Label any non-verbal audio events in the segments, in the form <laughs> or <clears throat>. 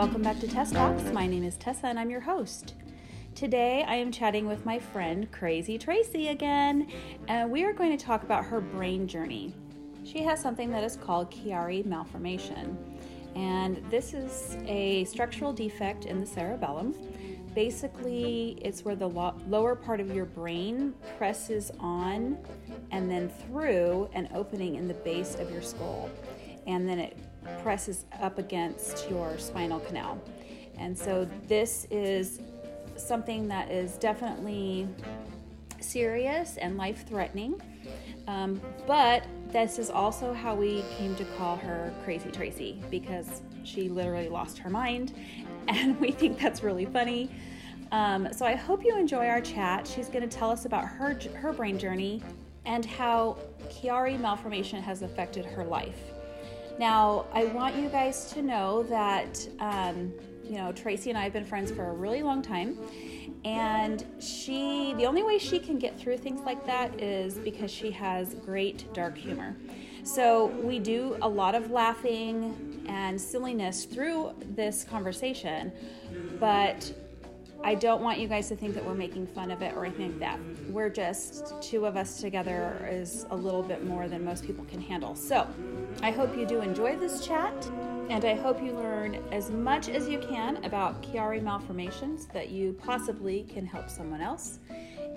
welcome back to Tess Talks. My name is Tessa and I'm your host. Today I am chatting with my friend Crazy Tracy again, and we are going to talk about her brain journey. She has something that is called Chiari malformation, and this is a structural defect in the cerebellum. Basically, it's where the lo- lower part of your brain presses on and then through an opening in the base of your skull, and then it presses up against your spinal canal. And so, this is something that is definitely serious and life threatening. Um, but this is also how we came to call her Crazy Tracy because she literally lost her mind, <laughs> and we think that's really funny. Um, so I hope you enjoy our chat. She's going to tell us about her her brain journey and how Chiari malformation has affected her life. Now, I want you guys to know that, um, you know, Tracy and I have been friends for a really long time. And she, the only way she can get through things like that is because she has great dark humor. So we do a lot of laughing and silliness through this conversation, but I don't want you guys to think that we're making fun of it or anything like that. We're just two of us together is a little bit more than most people can handle. So I hope you do enjoy this chat, and I hope you learn as much as you can about Chiari malformations that you possibly can help someone else.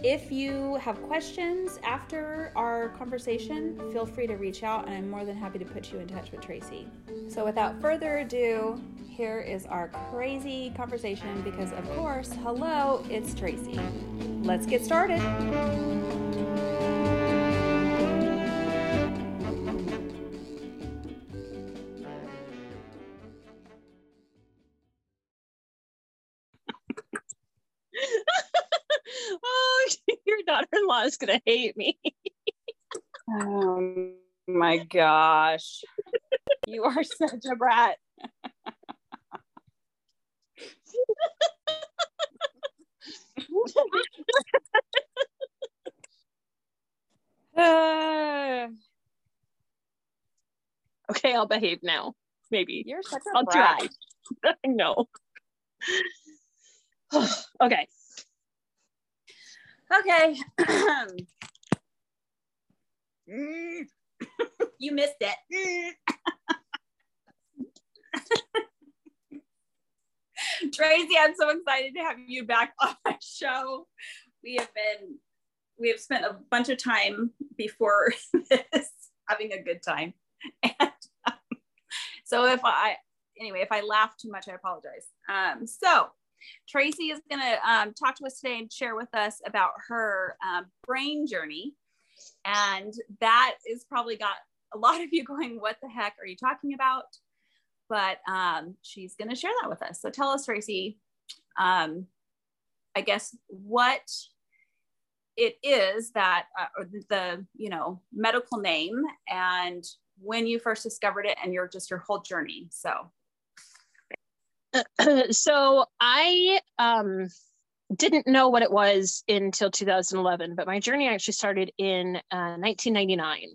If you have questions after our conversation, feel free to reach out, and I'm more than happy to put you in touch with Tracy. So, without further ado, here is our crazy conversation because, of course, hello, it's Tracy. Let's get started. Oh, <laughs> your daughter-in-law is gonna hate me. <laughs> oh my gosh. You are <laughs> such a brat. Uh, <sighs> okay, I'll behave now. Maybe. You're such a I'll brat. try. no. <sighs> okay. Okay. <clears throat> you missed it. <laughs> Tracy, I'm so excited to have you back <laughs> on my show. We have been, we have spent a bunch of time before <laughs> this having a good time. And um, so if I, anyway, if I laugh too much, I apologize. Um, so Tracy is going to um, talk to us today and share with us about her um, brain journey. And that is probably got a lot of you going, What the heck are you talking about? But um, she's going to share that with us. So tell us, Tracy, um, I guess what it is that, uh, the, you know, medical name and when you first discovered it and your just your whole journey. So <clears throat> so I um, didn't know what it was until 2011, but my journey actually started in uh, 1999.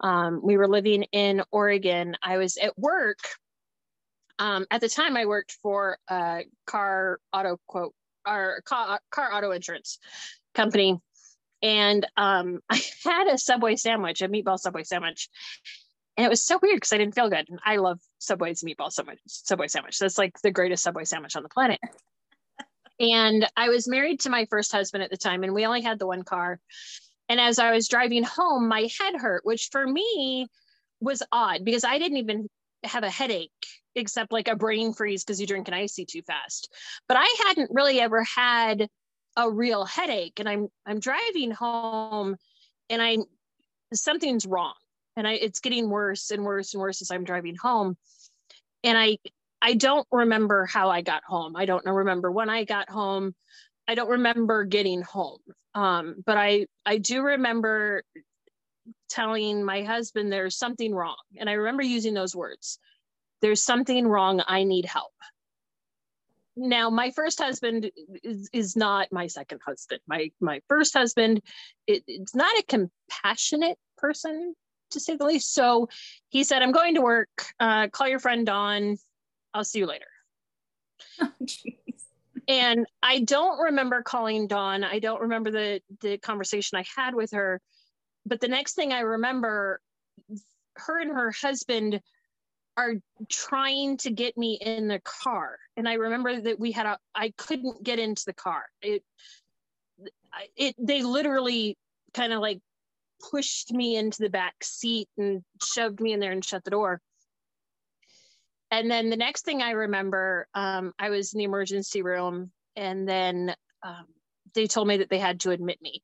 Um, we were living in Oregon. I was at work. Um, at the time, I worked for a car auto quote or car, car auto insurance company. And um, <laughs> I had a Subway sandwich, a meatball Subway sandwich. And it was so weird because I didn't feel good. And I love Subway's meatball sandwich, Subway sandwich. That's like the greatest Subway sandwich on the planet. <laughs> and I was married to my first husband at the time, and we only had the one car. And as I was driving home, my head hurt, which for me was odd because I didn't even have a headache except like a brain freeze because you drink an icy too fast. But I hadn't really ever had a real headache. And I'm I'm driving home and I something's wrong and I, it's getting worse and worse and worse as I'm driving home. And I, I don't remember how I got home. I don't remember when I got home. I don't remember getting home. Um, but I, I do remember telling my husband there's something wrong. And I remember using those words. There's something wrong. I need help. Now, my first husband is, is not my second husband. My my first husband, it, it's not a compassionate person to say the least. So he said, I'm going to work. Uh, call your friend Dawn. I'll see you later. <laughs> Oh, and I don't remember calling Dawn. I don't remember the the conversation I had with her. But the next thing I remember, her and her husband are trying to get me in the car. And I remember that we had a I couldn't get into the car. It it they literally kind of like pushed me into the back seat and shoved me in there and shut the door. And then the next thing I remember, um, I was in the emergency room, and then um, they told me that they had to admit me.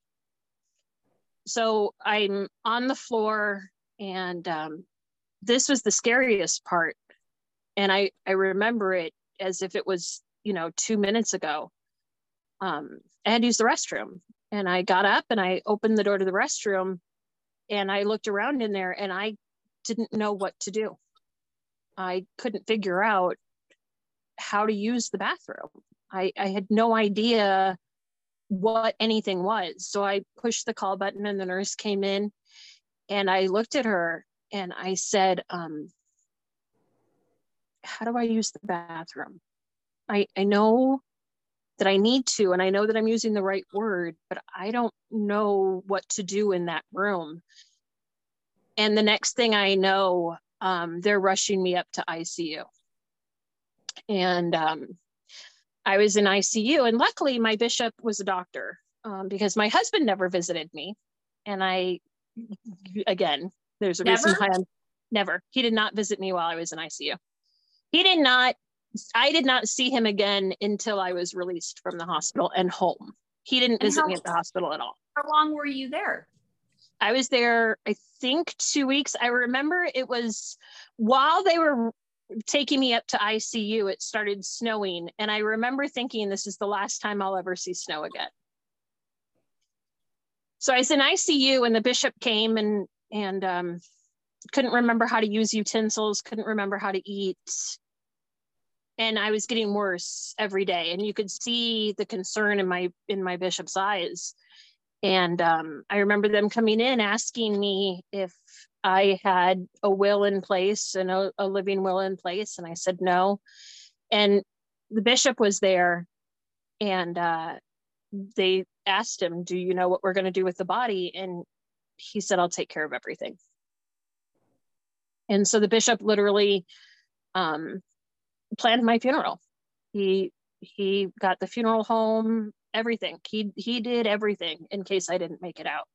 So I'm on the floor, and um, this was the scariest part. And I, I remember it as if it was, you know, two minutes ago. Um, I had to use the restroom, and I got up and I opened the door to the restroom, and I looked around in there, and I didn't know what to do. I couldn't figure out how to use the bathroom. I, I had no idea what anything was. So I pushed the call button and the nurse came in and I looked at her and I said, um, how do I use the bathroom? I, I know that I need to, and I know that I'm using the right word, but I don't know what to do in that room. And the next thing I know, um, they're rushing me up to ICU. And um, I was in ICU, and luckily my bishop was a doctor um, because my husband never visited me. And I, again, there's a never? reason why I'm never, he did not visit me while I was in ICU. He did not, I did not see him again until I was released from the hospital and home. He didn't and visit how, me at the hospital at all. How long were you there? I was there, I think, two weeks. I remember it was while they were taking me up to ICU, it started snowing. And I remember thinking, this is the last time I'll ever see snow again. So I was in ICU and the bishop came and, and um, couldn't remember how to use utensils, couldn't remember how to eat. And I was getting worse every day. And you could see the concern in my in my bishop's eyes. And um, I remember them coming in asking me if I had a will in place and a, a living will in place. And I said no. And the bishop was there and uh, they asked him, Do you know what we're going to do with the body? And he said, I'll take care of everything. And so the bishop literally um, planned my funeral. He he got the funeral home everything. He he did everything in case I didn't make it out.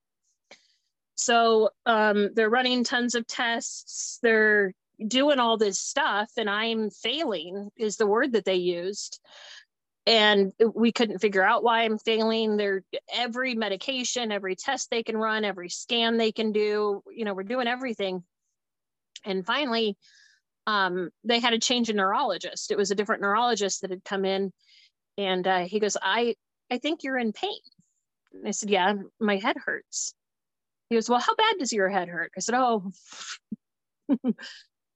So um, they're running tons of tests. They're doing all this stuff, and I'm failing is the word that they used. And we couldn't figure out why I'm failing. They're every medication, every test they can run, every scan they can do. You know, we're doing everything. And finally, um, they had a change in neurologist. It was a different neurologist that had come in, and uh, he goes, "I I think you're in pain. And I said, Yeah, my head hurts. He goes, Well, how bad does your head hurt? I said, Oh, <laughs>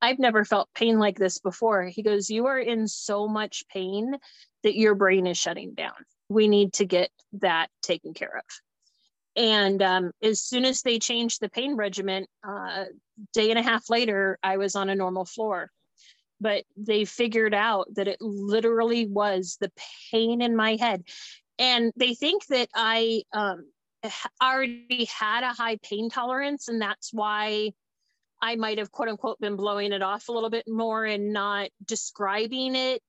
I've never felt pain like this before. He goes, You are in so much pain that your brain is shutting down. We need to get that taken care of. And um, as soon as they changed the pain regimen, uh, day and a half later, I was on a normal floor. But they figured out that it literally was the pain in my head and they think that I um, already had a high pain tolerance, and that's why I might have quote unquote been blowing it off a little bit more and not describing it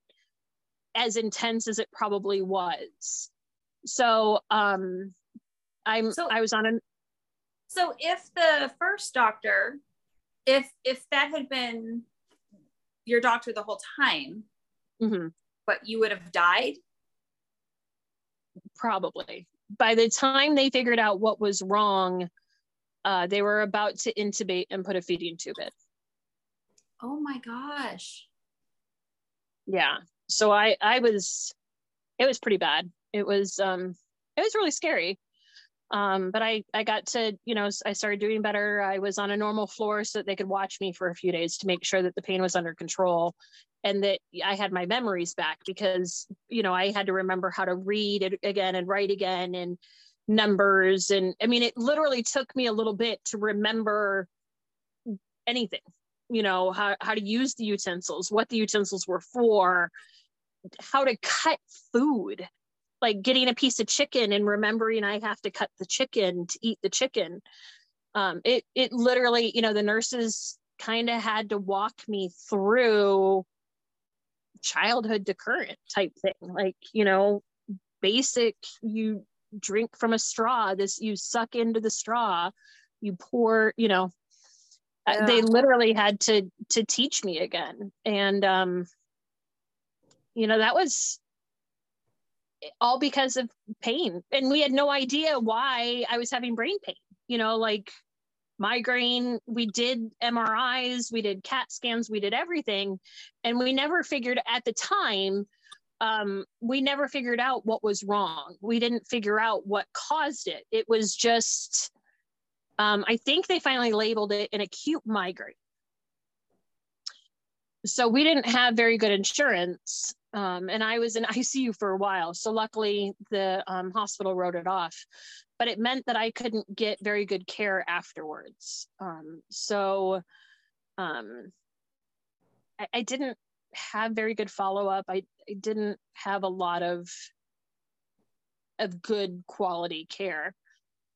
as intense as it probably was. So um, I'm so, I was on a. So if the first doctor, if if that had been your doctor the whole time, mm-hmm. but you would have died probably. By the time they figured out what was wrong, uh, they were about to intubate and put a feeding tube in. Oh my gosh. Yeah. So I I was it was pretty bad. It was um it was really scary. Um, but I I got to, you know, I started doing better. I was on a normal floor so that they could watch me for a few days to make sure that the pain was under control and that I had my memories back because you know I had to remember how to read again and write again and numbers and I mean it literally took me a little bit to remember anything you know how, how to use the utensils what the utensils were for how to cut food like getting a piece of chicken and remembering I have to cut the chicken to eat the chicken. Um, it it literally, you know, the nurses kind of had to walk me through childhood to current type thing. Like, you know, basic you drink from a straw, this you suck into the straw, you pour, you know, uh, yeah. they literally had to to teach me again. And um you know, that was all because of pain. And we had no idea why I was having brain pain. You know, like migraine, we did MRIs, we did CAT scans, we did everything. And we never figured at the time, um, we never figured out what was wrong. We didn't figure out what caused it. It was just, um, I think they finally labeled it an acute migraine. So we didn't have very good insurance. Um, and I was in <laughs> ICU for a while. So luckily, the um, hospital wrote it off, but it meant that I couldn't get very good care afterwards. Um, so um, I, I, didn't have very good follow up. I, I didn't have a lot of of good quality care.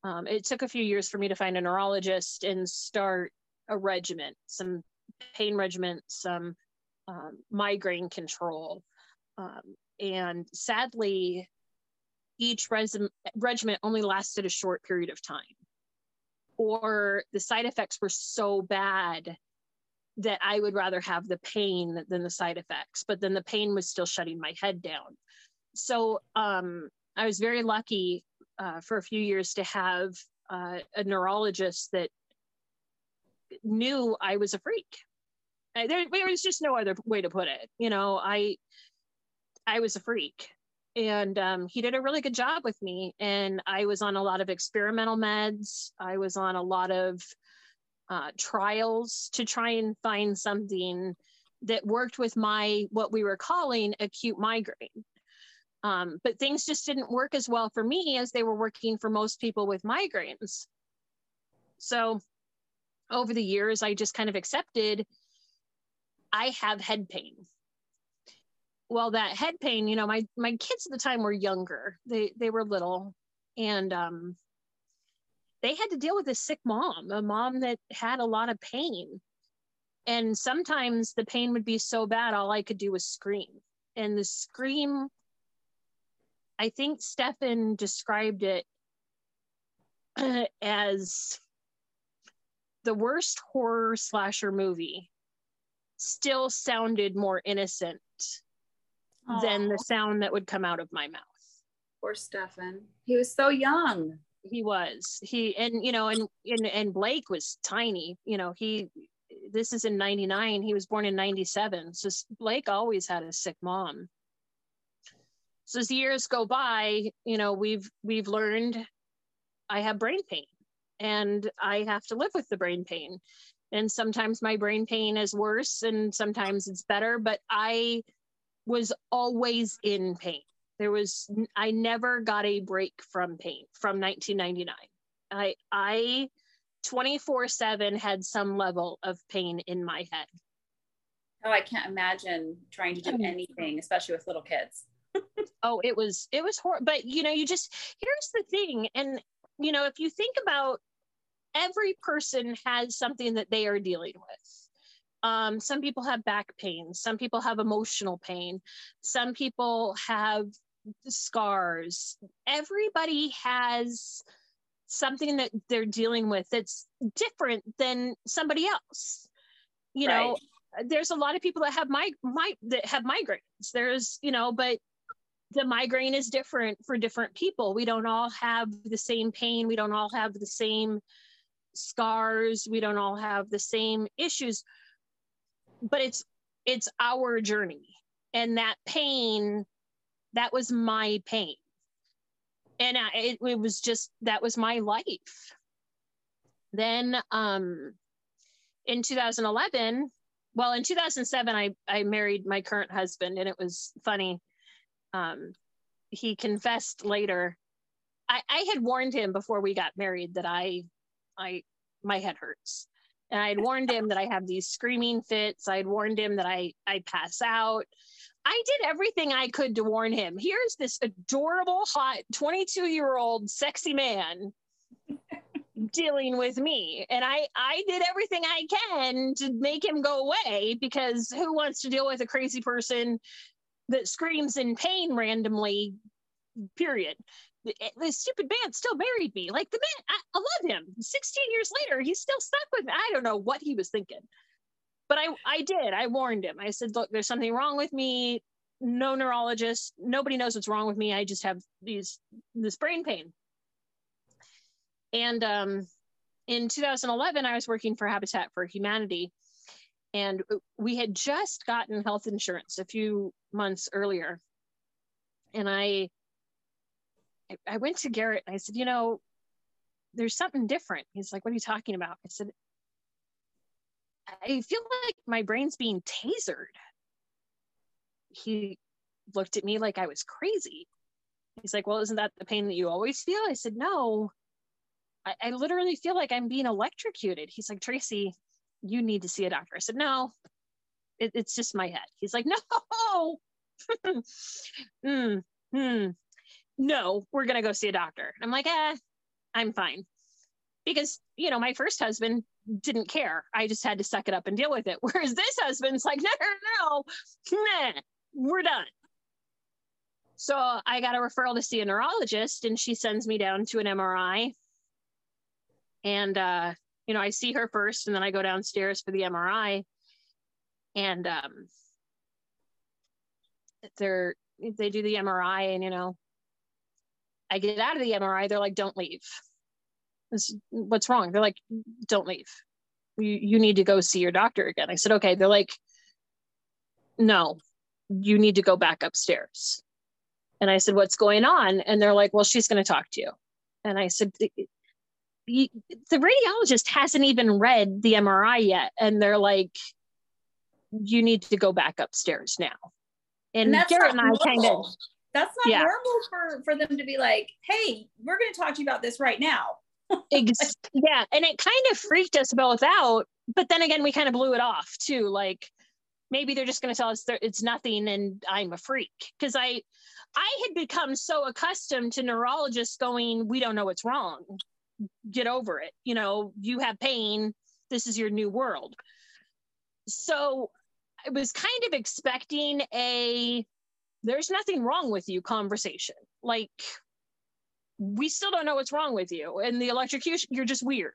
Um, it took a few years for me to find a neurologist and start a regimen, some pain regimen, some um, migraine control. Um, and sadly, each res- regiment only lasted a short period of time, or the side effects were so bad that I would rather have the pain than the side effects. But then the pain was still shutting my head down. So um, I was very lucky uh, for a few years to have uh, a neurologist that knew I was a freak. There, there was just no other way to put it. You know, I I was a freak. And um, he did a really good job with me. And I was on a lot of experimental meds. I was on a lot of uh, trials to try and find something that worked with my, what we were calling acute migraine. Um, but things just didn't work as well for me as they were working for most people with migraines. So over the years, I just kind of accepted I have head pain well that head pain you know my my kids at the time were younger. They they were little. And um they had to deal with a sick mom a mom that had a lot of pain. And sometimes the pain would be so bad all i could do was scream. And the scream i think stefan described it <clears throat> as the worst horror slasher movie still sounded more innocent Aww. than the sound that would come out of my mouth. Poor Stefan. He was so young. He was. He and you know, and and, and Blake was tiny. You know, he this is in 99 he was born in 97 so blake always had a sick mom so as years go by you know we've we've learned i have brain pain and i have to live with the brain pain and sometimes my brain pain is worse and sometimes it's better but i was always in pain. There was I never got a break from pain from 1999. I I 24/7 had some level of pain in my head. Oh, I can't imagine trying to do mm. anything, especially with little kids. <laughs> oh, it was it was horrible. But you know, you just here's the thing, and you know, if you think about every person has something that they are dealing with um, some people have back pain, some people have emotional pain, some people have scars. Everybody has something that they're dealing with that's different than somebody else. You right. know, there's a lot of people that have my my that have migraines. There's, you know, but the migraine is different for different people. We don't all have the same pain. We don't all have the same scars. We don't all have the same issues but it's it's our journey. And that pain that was my pain. And I, it, it was just that was my life. Then um in 2011 well in 2007 i i married my current husband and it was funny. Um he confessed later. I i had warned him before we got married that i i my head hurts And I'd warned him that I have these screaming fits. I'd warned him that I I pass out. I did everything I could to warn him. Here's this adorable, hot 22 year old sexy man dealing with me and i i did everything i can to make him go away because who wants to deal with a crazy person that screams in pain randomly period the, the stupid man still married me. Like the man I, I love him. 16 years later he's still stuck with me. I don't know what he was thinking. But i i did. I warned him. I said look there's something wrong with me. No neurologist. Nobody knows what's wrong with me. I just have these this brain pain. And um, in 2011, I was working for Habitat for Humanity, and we had just gotten health insurance a few months earlier. And I, I went to Garrett and I said, you know, there's something different. He's like, what are you talking about? I said, I feel like my brain's being tasered. He looked at me like I was crazy. He's like, well, isn't that the pain that you always feel? I said, no, I, I literally feel like I'm being electrocuted. He's like, Tracy, you need to see a doctor. I said, no, it, it's just my head. He's like, <laughs> no, mm, <laughs> hmm, no, we're going to go see a doctor. I'm like, eh, I'm fine. Because, you know, my first husband didn't care. I just had to suck it up and deal with it. <laughs> Whereas this husband's like, <laughs> no, no, no, nah, we're done. So I got a referral to see a neurologist, and she sends me down to an MRI and uh, you know, I see her first, and then I go downstairs for the MRI, and um, they're they do the MRI, and you know, I get out of the MRI. They're like, "Don't leave." This, what's wrong? They're like, "Don't leave. You you need to go see your doctor again." I said, "Okay." They're like, "No, you need to go back upstairs." And I said, "What's going on?" And they're like, "Well, she's going to talk to you." And I said, the radiologist hasn't even read the MRI yet, and they're like, "You need to go back upstairs now." And, and Garrett and I kind of that's not yeah. normal for for them to be like, "Hey, we're going to talk to you about this right now." <laughs> Ex- yeah, and it kind of freaked us both out, but then again, we kind of blew it off too. Like maybe they're just going to tell us it's nothing, and I'm a freak because I I had become so accustomed to neurologists going, "We don't know what's wrong." get over it. You know, you have pain. This is your new world. So I was kind of expecting a there's nothing wrong with you conversation. Like, we still don't know what's wrong with you. And the electrocution, you're just weird.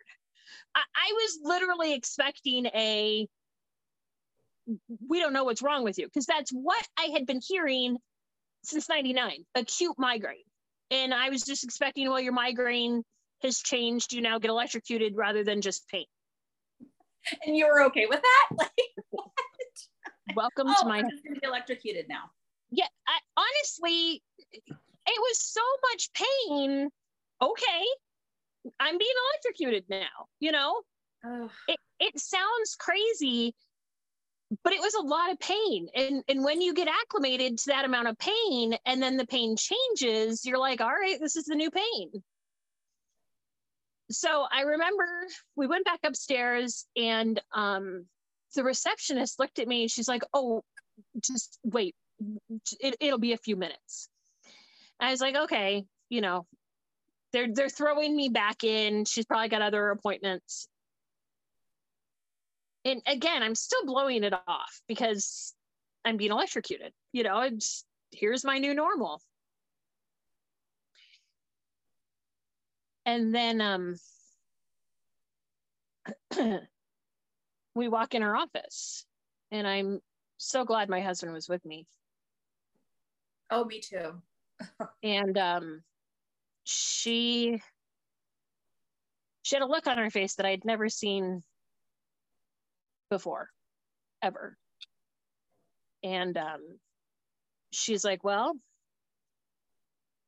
I, I was literally expecting a we don't know what's wrong with you because that's what I had been hearing since 99 acute migraine. And I was just expecting, well, your migraine has changed. You now get electrocuted rather than just pain. And you were okay with that? <laughs> Like, Welcome oh, to my. I'm just gonna be electrocuted now. Yeah, I, honestly, it was so much pain. Okay, I'm being electrocuted now. You know, it it sounds crazy, but it was a lot of pain. And and when you get acclimated to that amount of pain, and then the pain changes, you're like, all right, this is the new pain so I remember we went back upstairs and um, the receptionist looked at me and she's like, oh, just wait, it, it'll be a few minutes. I was like, okay, you know, they're they're throwing me back in. She's probably got other appointments. And again, I'm still blowing it off because I'm being electrocuted. You know, it's here's my new normal. and then um <clears throat> we walk in her office and i'm so glad my husband was with me oh me too <laughs> and um she she had a look on her face that i'd never seen before ever and um she's like well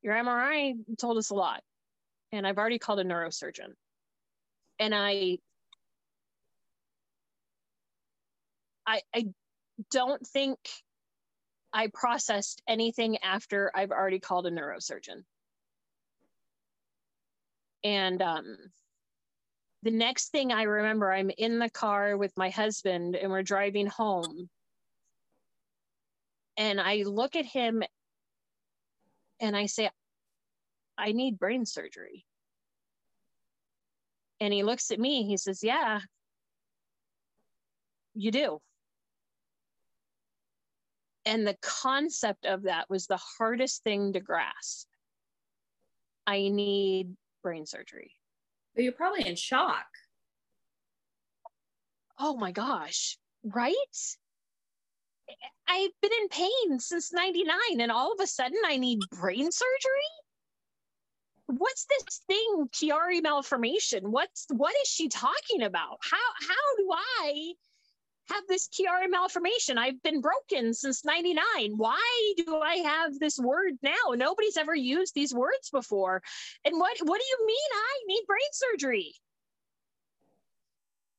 your mri told us a lot and I've already called a neurosurgeon. And I I I don't think I processed anything after I've already called a neurosurgeon. And um the next thing I remember, I'm in the car with my husband and we're driving home. And I look at him and I say, I need brain surgery. And he looks at me, he says, Yeah, you do. And the concept of that was the hardest thing to grasp. I need brain surgery. But you're probably in shock. Oh my gosh, right? I've been in pain since 99 and all of a sudden I need brain surgery? What's this thing, Chiari malformation? What's what is she talking about? How how do I have this Chiari malformation? I've been broken since 99. Why do I have this word now? Nobody's ever used these words before. And what what do you mean I need brain surgery?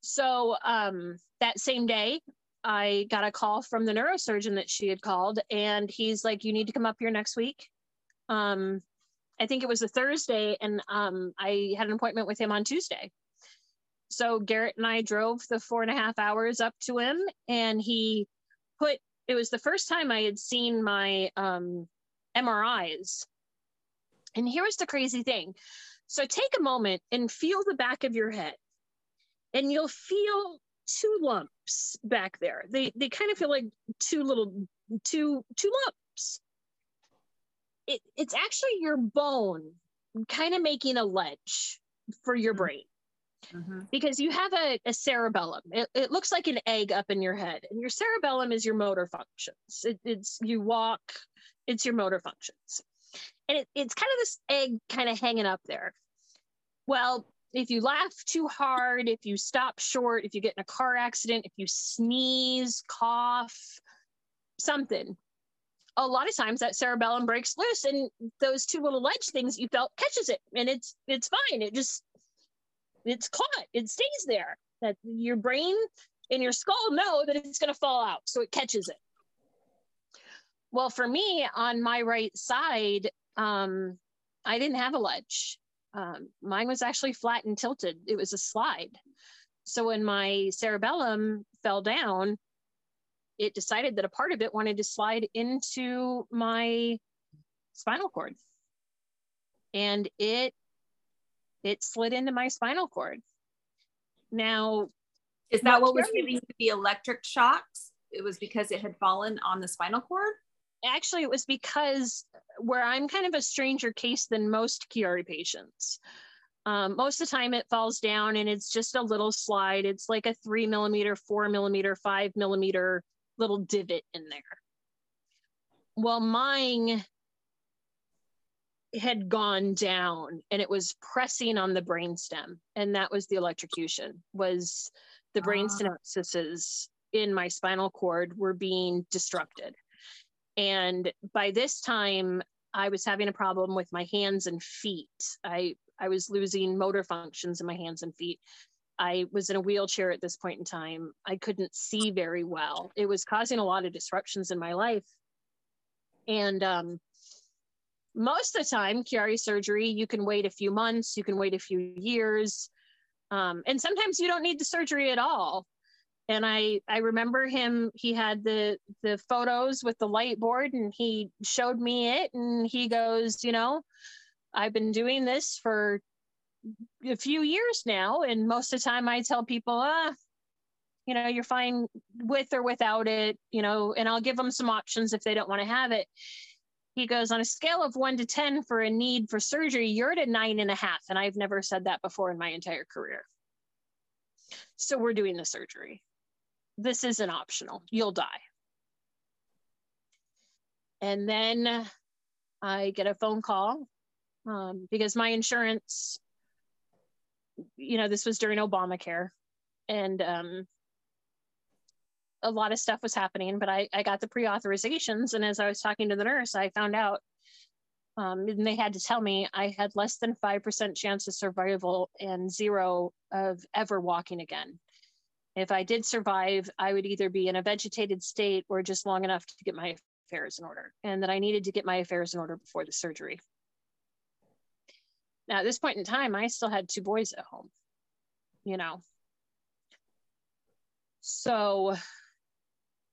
So um, that same day, I got a call from the neurosurgeon that she had called, and he's like, "You need to come up here next week." Um, I think it was a Thursday, and um, I had an appointment with him on Tuesday. So Garrett and I drove the four and a half hours up to him, and he put. It was the first time I had seen my um, MRIs, and here was the crazy thing. So take a moment and feel the back of your head, and you'll feel two lumps back there. They they kind of feel like two little two two lumps. It, it's actually your bone kind of making a ledge for your mm-hmm. brain. Mm-hmm. Because you have a, a cerebellum. It, it, looks like an egg up in your head. And your cerebellum is your motor functions. It, it's you walk, it's your motor functions. And it, it's kind of this egg kind of hanging up there. Well, if you laugh too hard, if you stop short, if you get in a car accident, if you sneeze, cough, something, a lot of times that cerebellum breaks loose and those two little ledge things you felt catches it and it's it's fine. It just it's caught. It stays there. That your brain and your skull know that it's going to fall out, so it catches it. Well, for me on my right side, um, I didn't have a ledge. Um, mine was actually flat and tilted. It was a slide. So when my cerebellum fell down, it decided that a part of it wanted to slide into my spinal cord. And it it slid into my spinal cord. Now, is that what was giving you the electric shocks? It was because it had fallen on the spinal cord? Actually, it was because where I'm kind of a stranger case than most Chiari patients. Um, most of the time it falls down and it's just a little slide. It's like a three millimeter, four millimeter, five millimeter little divot in there. Well, mine had gone down and it was pressing on the brainstem and that was the electrocution was the brain ah. synapses in my spinal cord were being disrupted. And by this time i was having a problem with my hands and feet. I i was losing motor functions in my hands and feet. I was in a wheelchair at this point in time. I couldn't see very well. It was causing a lot of disruptions in my life. And um, most of the time chiari surgery you can wait a few months you can wait a few years um, and sometimes you don't need the surgery at all and I I remember him. He had the the photos with the light board, and he showed me it, and he goes, you know, I've been doing this for a few years now, and most of the time I tell people, ah, you know, you're fine with or without it, you know, and I'll give them some options if they don't want to have it. He goes on a scale of one to ten for a need for surgery, you're at a nine and a half, and I've never said that before in my entire career. So we're doing the surgery this isn't optional. You'll die. And then I get a phone call um, because my insurance, you know, this was during Obamacare and um, a lot of stuff was happening, but I, I got the pre authorizations. And as I was talking to the nurse, I found out um, and they had to tell me I had less than 5% chance of survival and zero of ever walking again if I did survive, I would either be in a vegetated state or just long enough to get my affairs in order, and that I needed to get my affairs in order before the surgery. Now, at this point in time, I still had two boys at home. you know. So,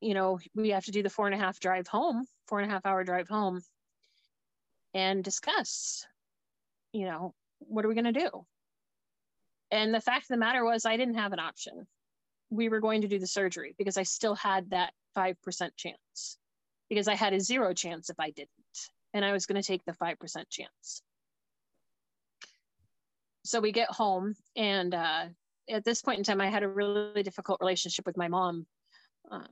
you know, we have to do the four and a half drive home, four and a half hour drive home and discuss, you know, what are we going to do? And the fact of the matter was, I didn't have an option. We were going to do the surgery because I still had that 5% chance, because I had a zero chance if I didn't. And I was going to take the 5% chance. So we get home, and uh, at this point in time, I had a really difficult relationship with my mom. Um,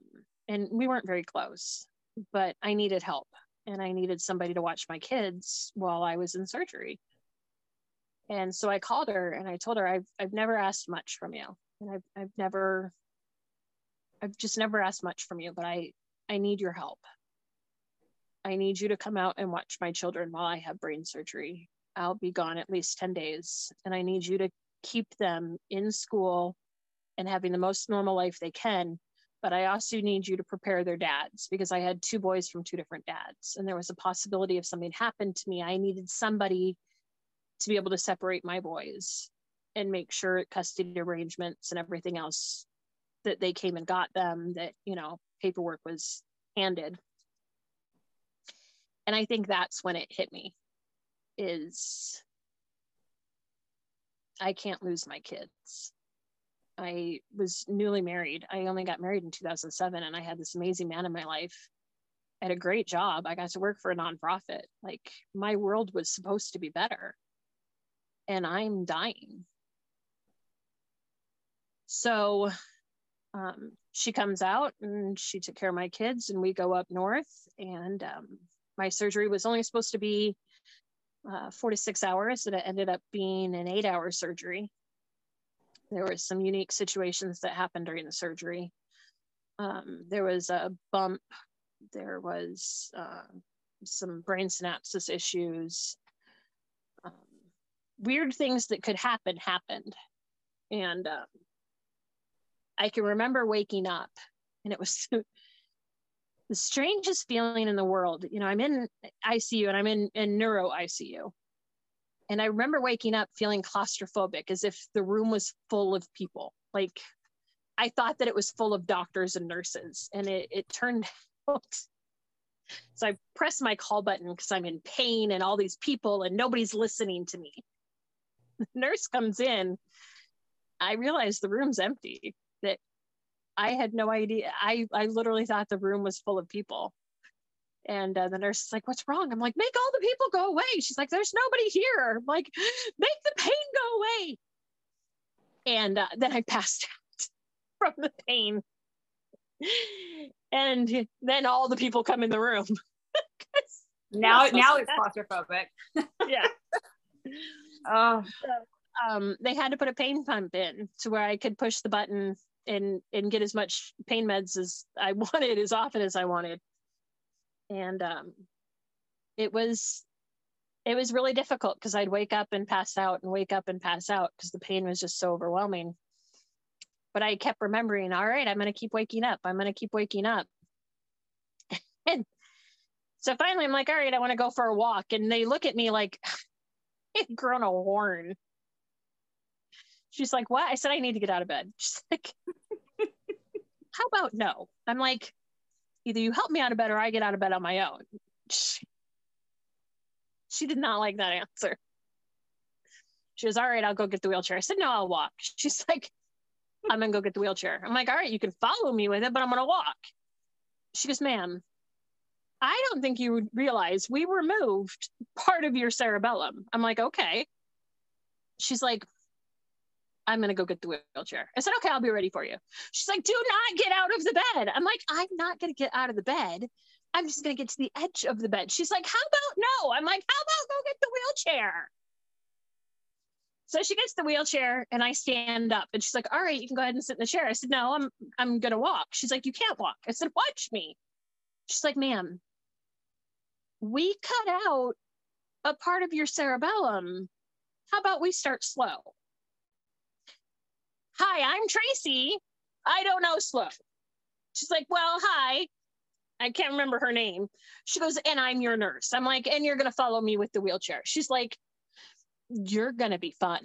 and we weren't very close, but I needed help and I needed somebody to watch my kids while I was in surgery. And so I called her and I told her I've I've never asked much from you. And I've I've never I've just never asked much from you, but I I need your help. I need you to come out and watch my children while I have brain surgery. I'll be gone at least 10 days and I need you to keep them in school and having the most normal life they can but I also need you to prepare their dads because I had two boys from two different dads. And there was a possibility if something happened to me, I needed somebody to be able to separate my boys and make sure custody arrangements and everything else that they came and got them, that, you know, paperwork was handed. And I think that's when it hit me is I can't lose my kids. I was newly married. I only got married in 2007 and I had this amazing man in my life. I had a great job. I got to work for a nonprofit. Like my world was supposed to be better. And I'm dying. So um, she comes out and she took care of my kids, and we go up north. And um, my surgery was only supposed to be uh, four to six hours, and it ended up being an eight hour surgery there were some unique situations that happened during the surgery. Um, there was a bump, there was uh, some brain synapses issues. Um, weird things that could happen happened. And um, I can remember waking up, and it was <laughs> the strangest feeling in the world. You know, I'm in ICU and I'm in, in neuro ICU. And I remember waking up feeling claustrophobic as if the room was full of people. Like I thought that it was full of doctors and nurses, and it, it turned <laughs> out. So I press my call button because I'm in pain and all these people, and nobody's listening to me. <laughs> The nurse comes in. I realize the room's empty. That I had no idea. I, I literally thought the room was full of people. And uh, the nurse is like, What's wrong? I'm like, Make all the people go away. She's like, There's nobody here. I'm like, Make the pain go away. And uh, then I passed out <laughs> from the pain. And then all the people come in the room. <laughs> now, now it's claustrophobic. <laughs> yeah. Oh. So, um, they had to put a pain pump in to where I could push the button and and get as much pain meds as I wanted as often as I wanted and um, it was it was really difficult because I'd wake up and pass out and wake up and pass out because the pain was just so overwhelming. But I kept remembering, all right, I'm going to keep waking up. I'm going to keep waking up. <laughs> and so finally, I'm like, all right, I want to go for a walk. And they look at me like, <laughs> I've grown a horn. She's like, what? I said, I need to get out of bed. <laughs> She's like, how about no? I'm like, either you help me out of bed or I get out of bed on my own. She, she did not like that answer. She was, all right, I'll go get the wheelchair. I said, no, I'll walk. <laughs> She's like, I'm going to go get the wheelchair. I'm like, all right, you can follow me with it, but I'm going to walk. She goes, ma'am, I don't think you would realize we removed part of your cerebellum. I'm like, okay. She's like, I'm going to go get the wheelchair. I said, okay, I'll be ready for you. She's like, do not get out of the bed. I'm like, I'm not going to get out of the bed. I'm just going to get to the edge of the bed. She's like, how about no? I'm like, how about go get the wheelchair? So she gets the wheelchair and I stand up and she's like, all right, you can go ahead and sit in the chair. I said, no, I'm, I'm going to walk. She's like, you can't walk. I said, watch me. She's like, ma'am, we cut out a part of your cerebellum. How about we start slow? Hi, I'm Tracy. I don't know slow. She's like, Well, hi. I can't remember her name. She goes, And I'm your nurse. I'm like, And you're going to follow me with the wheelchair. She's like, You're going to be fun.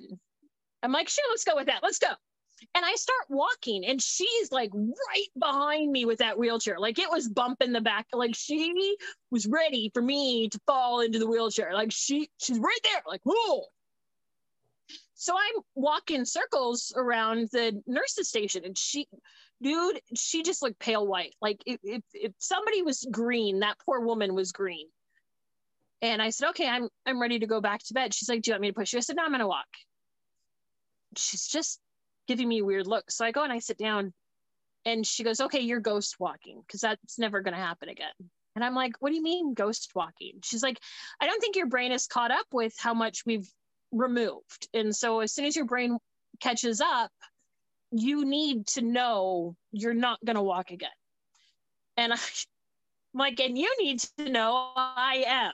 I'm like, Sure, let's go with that. Let's go. And I start walking, and she's like right behind me with that wheelchair. Like it was bumping the back. Like she was ready for me to fall into the wheelchair. Like she, she's right there. Like whoa. So I'm walking circles around the nurse's station, and she, dude, she just looked pale white. Like if, if, if somebody was green, that poor woman was green. And I said, okay, I'm I'm ready to go back to bed. She's like, do you want me to push you? I said, no, I'm gonna walk. She's just giving me weird look. So I go and I sit down and she goes, okay, you're ghost walking because that's never gonna happen again. And I'm like, what do you mean ghost walking? She's like, I don't think your brain is caught up with how much we've removed. And so as soon as your brain catches up, you need to know you're not going to walk again. And I'm like, <laughs> and you need to know I am.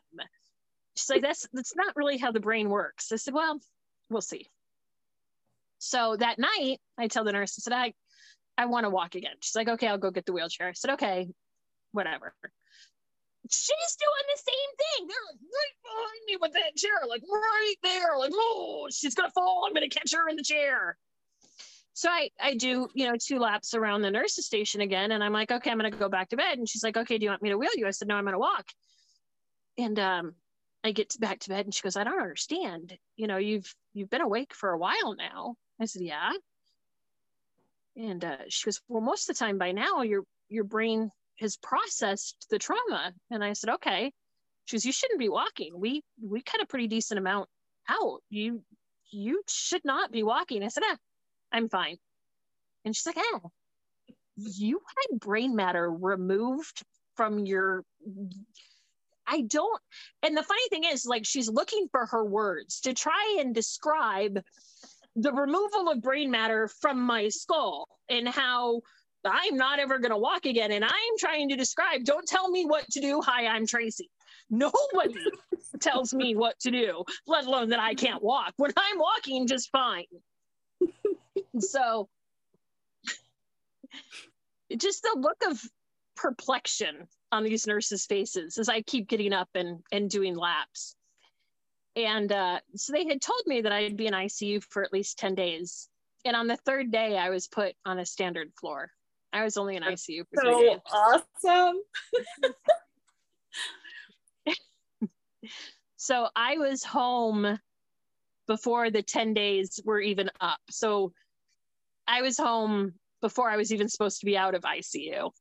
She's like, that's that's not really how the brain works. I said, well, we'll see. So that night, I tell the nurse, I said, I, I want to walk again. She's like, okay, I'll go get the wheelchair. I said, okay, whatever. She's doing the same thing. They're like right behind me with that chair, like right there. Like, oh, she's gonna fall. I'm gonna catch her in the chair. So I, I do, you know, two laps around the nurse's station again. And I'm like, okay, I'm to go back to bed. And she's like, okay, do you want me to wheel you? I said, no, I'm to walk. And um, I get back to bed and she goes, I don't understand. You know, you've, you've been awake for a while now. I said, yeah. And uh, she goes, well, most of the time by now your, your brain has processed the trauma. And I said, okay. She goes, you shouldn't be walking. We, we cut a pretty decent amount out. You, you should not be walking. I said, ah, I'm fine. And she's like, oh, you had brain matter removed from your I don't and the funny thing is like she's looking for her words to try and describe the removal of brain matter from my skull and how I'm not ever going to walk again and I'm trying to describe don't tell me what to do hi I'm Tracy nobody <laughs> tells me what to do let alone that I can't walk when I'm walking just fine <laughs> so just the look of perplexion on these nurses' faces as I keep getting up and, and doing laps. And uh, so they had told me that I'd be in ICU for at least 10 days. And on the third day, I was put on a standard floor. I was only in ICU for so three days. awesome. <laughs> so I was home before the 10 days were even up. So I was home before I was even supposed to be out of ICU.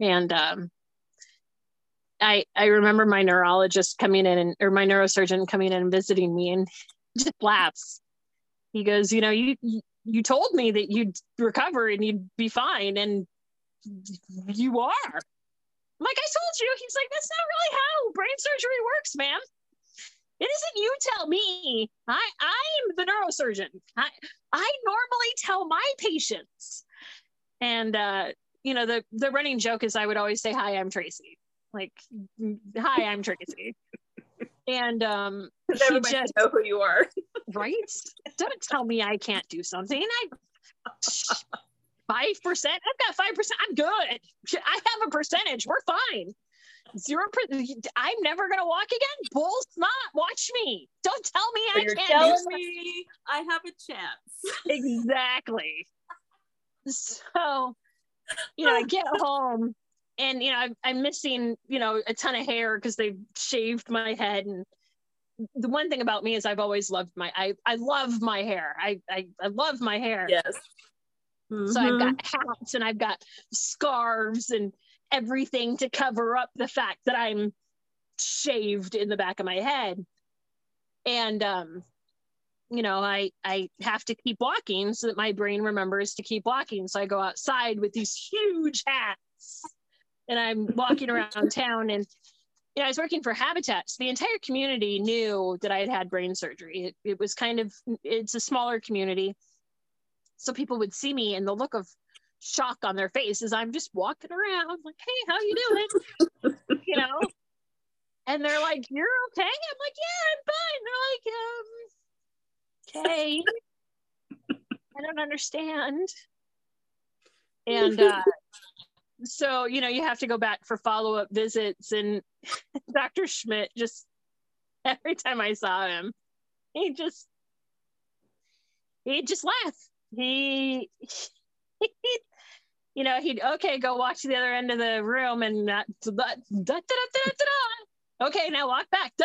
And um, I I remember my neurologist coming in and or my neurosurgeon coming in and visiting me and <laughs> just laughs. He goes, you know, you you told me that you'd recover and you'd be fine, and you are. Like I told you. He's like, that's not really how brain surgery works, man. It isn't you tell me. I I'm the neurosurgeon. I I normally tell my patients. And uh, you know, the the running joke is I would always say, Hi, I'm Tracy. Like, hi, I'm Tracy. And um <laughs> everybody just, know who you are. <laughs> right? Don't tell me I can't do something. I five percent. I've got five percent. I'm good. I have a percentage. We're fine zero percent. I'm never gonna walk again. Bull's not. Watch me. Don't tell me so I can't. Telling me I have a chance. <laughs> exactly. So, you know, I get home and you know I'm, I'm missing you know a ton of hair because they've shaved my head and the one thing about me is I've always loved my I I love my hair. I I, I love my hair. Yes. Mm-hmm. So I've got mm-hmm. hats and I've got scarves and everything to cover up the fact that I'm shaved in the back of my head. And um, you know, I I have to keep walking so that my brain remembers to keep walking. So I go outside with these huge hats and I'm walking around <laughs> town and you know, I was working for Habitat. So the entire community knew that I had had brain surgery. It, it was kind of, it's a smaller community. So people would see me and the look of shock on their face as I'm just walking around like, hey, how you doing? you know? And they're like, You're okay? I'm like, Yeah, I'm fine. They're like, um, okay. I don't understand. And uh so, you know, you have to go back for follow-up visits and <laughs> Dr. Schmidt just every time I saw him, he just he'd just laugh he, he <laughs> you know, he'd okay, go walk to the other end of the room and that da, da, da, okay, now walk back. <laughs>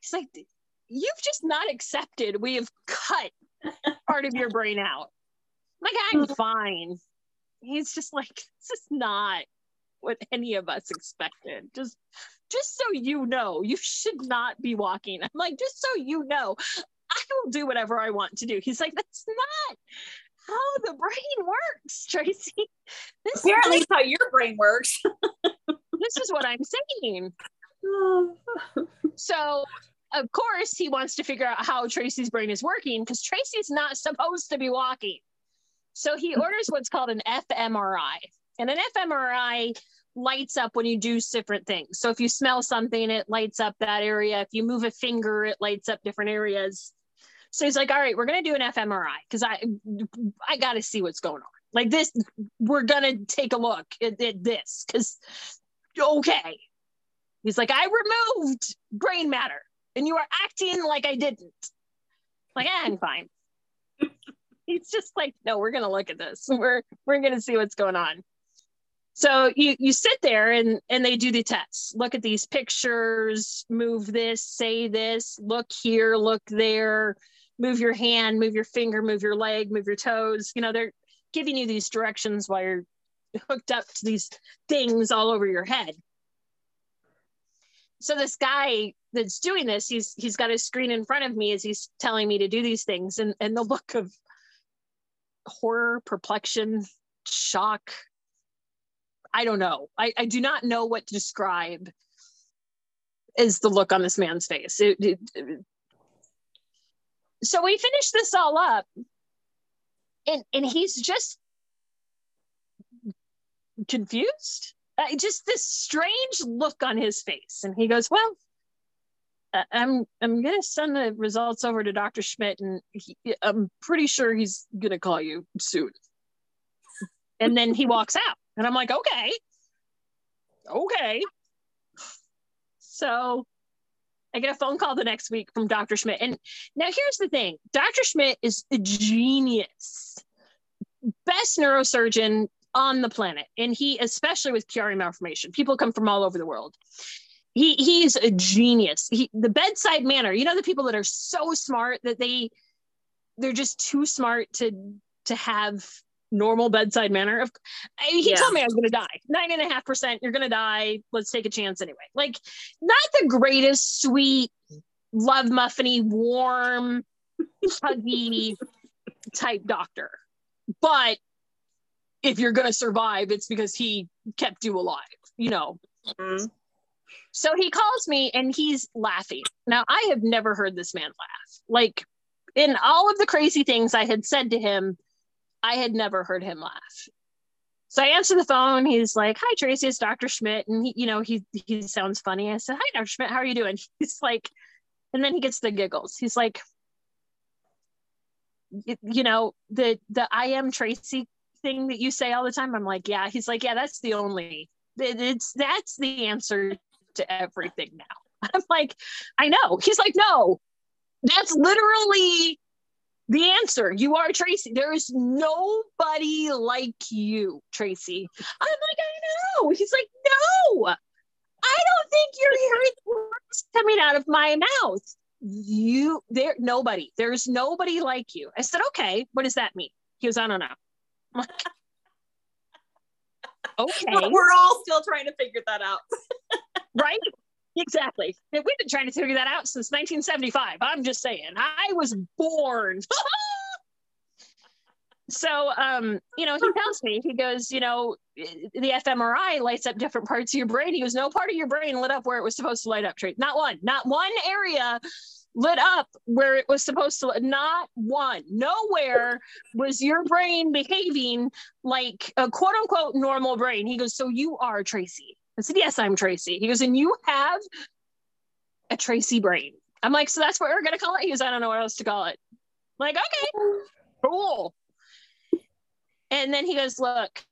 He's like, you've just not accepted. We have cut part of your brain out. Like, I'm hmm. fine. He's just like, <laughs> this is not what any of us expected. Just just so you know, you should not be walking. I'm like, just so you know, I will do whatever I want to do. He's like, that's not how the brain works, Tracy. This Apparently, is how your brain works. <laughs> this is what I'm saying. <laughs> so, of course, he wants to figure out how Tracy's brain is working because Tracy's not supposed to be walking. So he orders what's called an fMRI. And an fMRI lights up when you do different things. So if you smell something, it lights up that area. If you move a finger, it lights up different areas. So he's like, all right, we're gonna do an fMRI because I I gotta see what's going on. Like this, we're gonna take a look at, at this because okay. He's like, I removed brain matter and you are acting like I didn't. Like, eh, I'm fine. He's just like, no, we're gonna look at this. <laughs> We're we're gonna see what's going on. So you you sit there and and they do the tests. Look at these pictures, move this, say this, look here, look there, move your hand, move your finger, move your leg, move your toes. You know, they're giving you these directions while you're hooked up to these things all over your head. So this guy that's doing this, he's he's got a screen in front of me as he's telling me to do these things, and and the look of horror, perplexion, shock, I don't know. I, I do not know what to describe is the look on this man's face. It, it, it, so we finish this all up, and and he's just confused. Uh, just this strange look on his face, and he goes, "Well, I'm I'm gonna send the results over to Dr. Schmidt, and he, I'm pretty sure he's gonna call you soon." And then he walks out. And I'm like, okay, okay. So I get a phone call the next week from Dr. Schmidt. And now here's the thing Dr. Schmidt is a genius, best neurosurgeon on the planet. And he, especially with Chiari malformation, people come from all over the world. He, he's a genius. He, the bedside manner, you know, the people that are so smart that they, they're just too smart to, to have normal bedside manner. Of he yeah. told me I was gonna die. Nine and a half percent, you're gonna die. Let's take a chance anyway. Like, not the greatest, sweet, love muffiny, warm, <laughs> huggy type doctor. But if you're gonna survive, it's because he kept you alive, you know. Mm-hmm. So he calls me and he's laughing. Now I have never heard this man laugh. Like in all of the crazy things I had said to him, I had never heard him laugh. So I answer the phone. He's like, "Hi, Tracy. It's Dr. Schmidt." And he, you know, he he sounds funny. I said, "Hi, Dr. Schmidt. How are you doing?" <laughs> He's like, and then he gets the giggles. He's like, "You know, the the I am Tracy thing that you say all the time." I'm like, "Yeah." He's like, "Yeah, that's the only. It's that's the answer to everything now." <laughs> I'm like, "I know." He's like, "No, that's literally the answer. You are tracy. There's nobody like you tracy. I'm like i know. He's like no i don't think you're hearing words coming out of my mouth. You there nobody. There's nobody like you. I said okay what does that mean? He goes i don't know. <laughs> <laughs> Okay. we're all still trying to figure that out right Exactly. We've been trying to figure that out since 1975. I'm just saying. I was born. <laughs> so um, you know, he tells me, he goes, you know, the fMRI lights up different parts of your brain. He goes, no part of your brain lit up where it was supposed to light up. Trade. Not one. Not one area lit up where it was supposed to not one nowhere was your brain behaving like a quote unquote normal brain he goes so you are tracy I said, Yes, I'm Tracy. He goes, And you have a Tracy brain. I'm like, So that's what we're going to call it? He goes, I don't know what else to call it. I'm like, okay, cool. And then he goes, Look,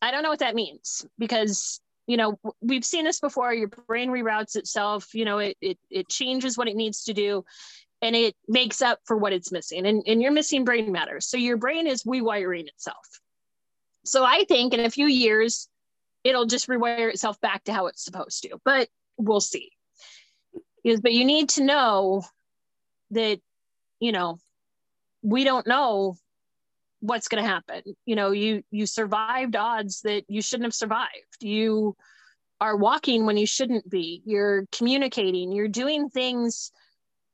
I don't know what that means because you know we've seen this before your brain reroutes itself you know it, it it changes what it needs to do and it makes up for what it's missing. And, and you're missing brain matter. So your brain is rewiring itself. So I think in a few years, it'll just rewire itself back to how it's supposed to, but we'll see. But you need to know that, you know, we don't know what's going to happen. You know, you you survived odds that you shouldn't have survived. You are walking when you shouldn't be. You're communicating. You're doing things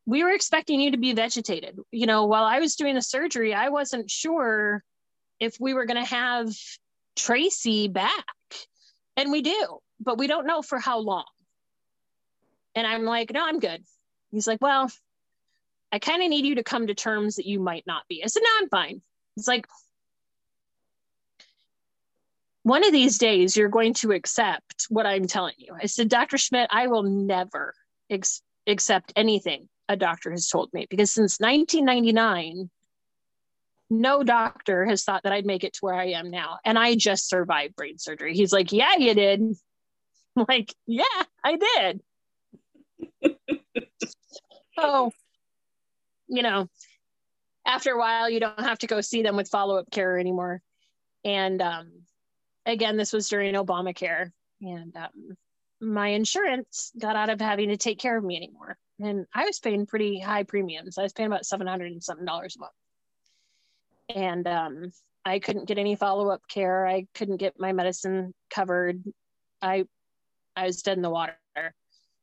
we were expecting you to be vegetated. You know, while I was doing the surgery, I wasn't sure if we were going to have Tracy back. And we do, but we don't know for how long. And I'm like, no, I'm good. He's like, well, I kind of need you to come to terms that you might not be. I said, no, I'm fine. It's like, one of these days you're going to accept what I'm telling you. I said, Dr. Schmidt, I will never ex- accept anything a doctor has told me because since 1999 no doctor has thought that I'd make it to where I am now. And I just survived brain surgery. He's like, Yeah, you did. I'm <laughs> like, Yeah, I did. <laughs> so, you know, after a while, you don't have to go see them with follow up care anymore. And um, again, this was during Obamacare. And um, my insurance got out of having to take care of me anymore and I was paying pretty high premiums. I was paying about seven hundred and something dollars a month, and um, I couldn't get any follow up care. I couldn't get my medicine covered. I I was dead in the water.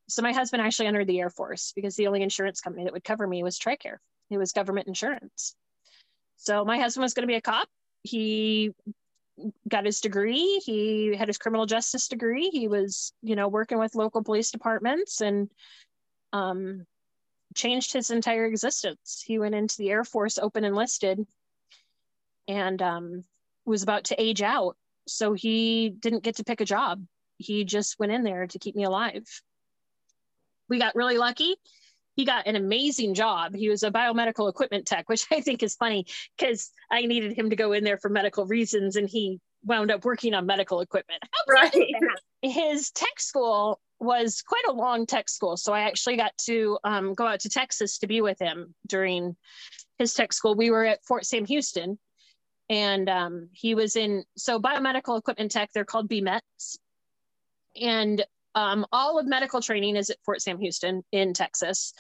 So my husband actually entered the Air Force because the only insurance company that would cover me was TRICARE. It was government insurance. So my husband was going to be a cop. He got his degree. He had his criminal justice degree. He was, you know, working with local police departments and um, changed his entire existence. He went into the Air Force open enlisted and um, was about to age out. So he didn't get to pick a job. He just went in there to keep me alive. We got really lucky. He got an amazing job. He was a biomedical equipment tech, <laughs> which I think is funny because I needed him to go in there for medical reasons and he wound up working on medical equipment. <laughs> Right. His tech school was quite a long tech school. So I actually got to um, go out to Texas to be with him during his tech school. We were at Fort Sam Houston and um, he was in, so biomedical equipment tech, they're called BMETs. And um, all of medical training is at Fort Sam Houston in Texas.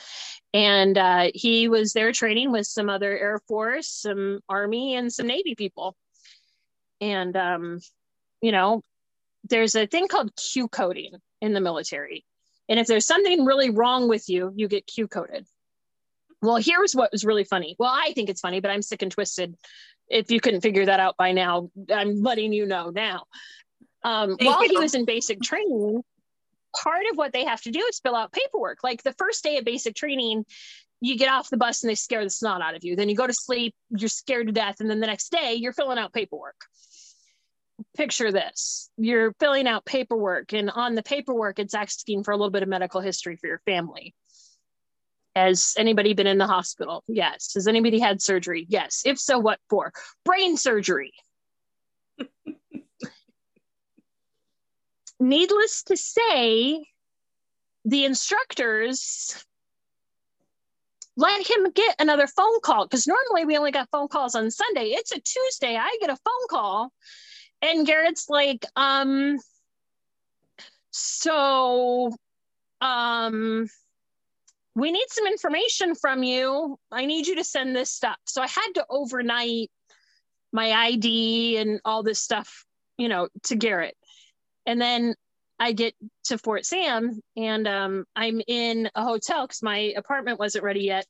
And uh, he was there training with some other Air Force, some Army, and some Navy people. And, um, you know, there's a thing called Q coding in the military. And if there's something really wrong with you, you get Q coded. Well, here's what was really funny. Well, I think it's funny, but I'm sick and twisted. If you couldn't figure that out by now, I'm letting you know now. Um, while he was in basic training, part of what they have to do is fill out paperwork. Like the first day of basic training, you get off the bus and they scare the snot out of you. Then you go to sleep, you're scared to death. And then the next day, you're filling out paperwork picture this you're filling out paperwork and on the paperwork it's asking for a little bit of medical history for your family has anybody been in the hospital? Yes. Has anybody had surgery? Yes. If so what for? Brain surgery. <laughs> Needless to say the instructors let him get another phone call because normally we only got phone calls on sunday. It's a tuesday. I get a phone call. And Garrett's like, um, so um we need some information from you. I need you to send this stuff. So I had to overnight my ID and all this stuff, you know, to Garrett. And then I get to Fort Sam and um, I'm in a hotel because my apartment wasn't ready yet.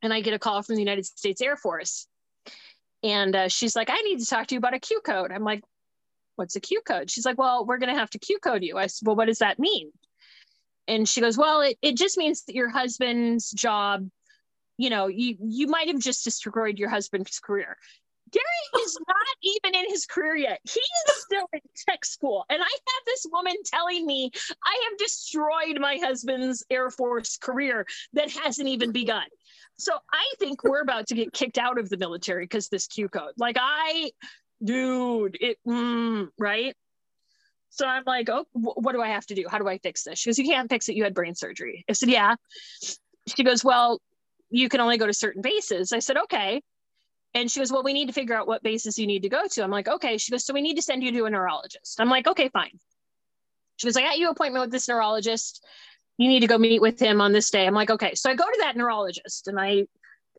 And I get a call from the United States Air Force. And uh, she's like, I need to talk to you about a Q code. I'm like, what's a Q code? She's like, well, we're going to have to Q code you. I said, well, what does that mean? And she goes, well, it, it just means that your husband's job, you know, you, you might have just destroyed your husband's career. Gary is <laughs> not even in his career yet. He is still in tech school. And I have this woman telling me I have destroyed my husband's Air Force career that hasn't even begun. So I think we're about to get kicked out of the military because this Q code. Like I, dude, it mm, right. So I'm like, oh, what do I have to do? How do I fix this? She goes, you can't fix it. You had brain surgery. I said, yeah. She goes, well, you can only go to certain bases. I said, okay. And she goes, well, we need to figure out what bases you need to go to. I'm like, okay. She goes, so we need to send you to a neurologist. I'm like, okay, fine. She goes, I got you appointment with this neurologist. You need to go meet with him on this day. I'm like, okay. So I go to that neurologist and I,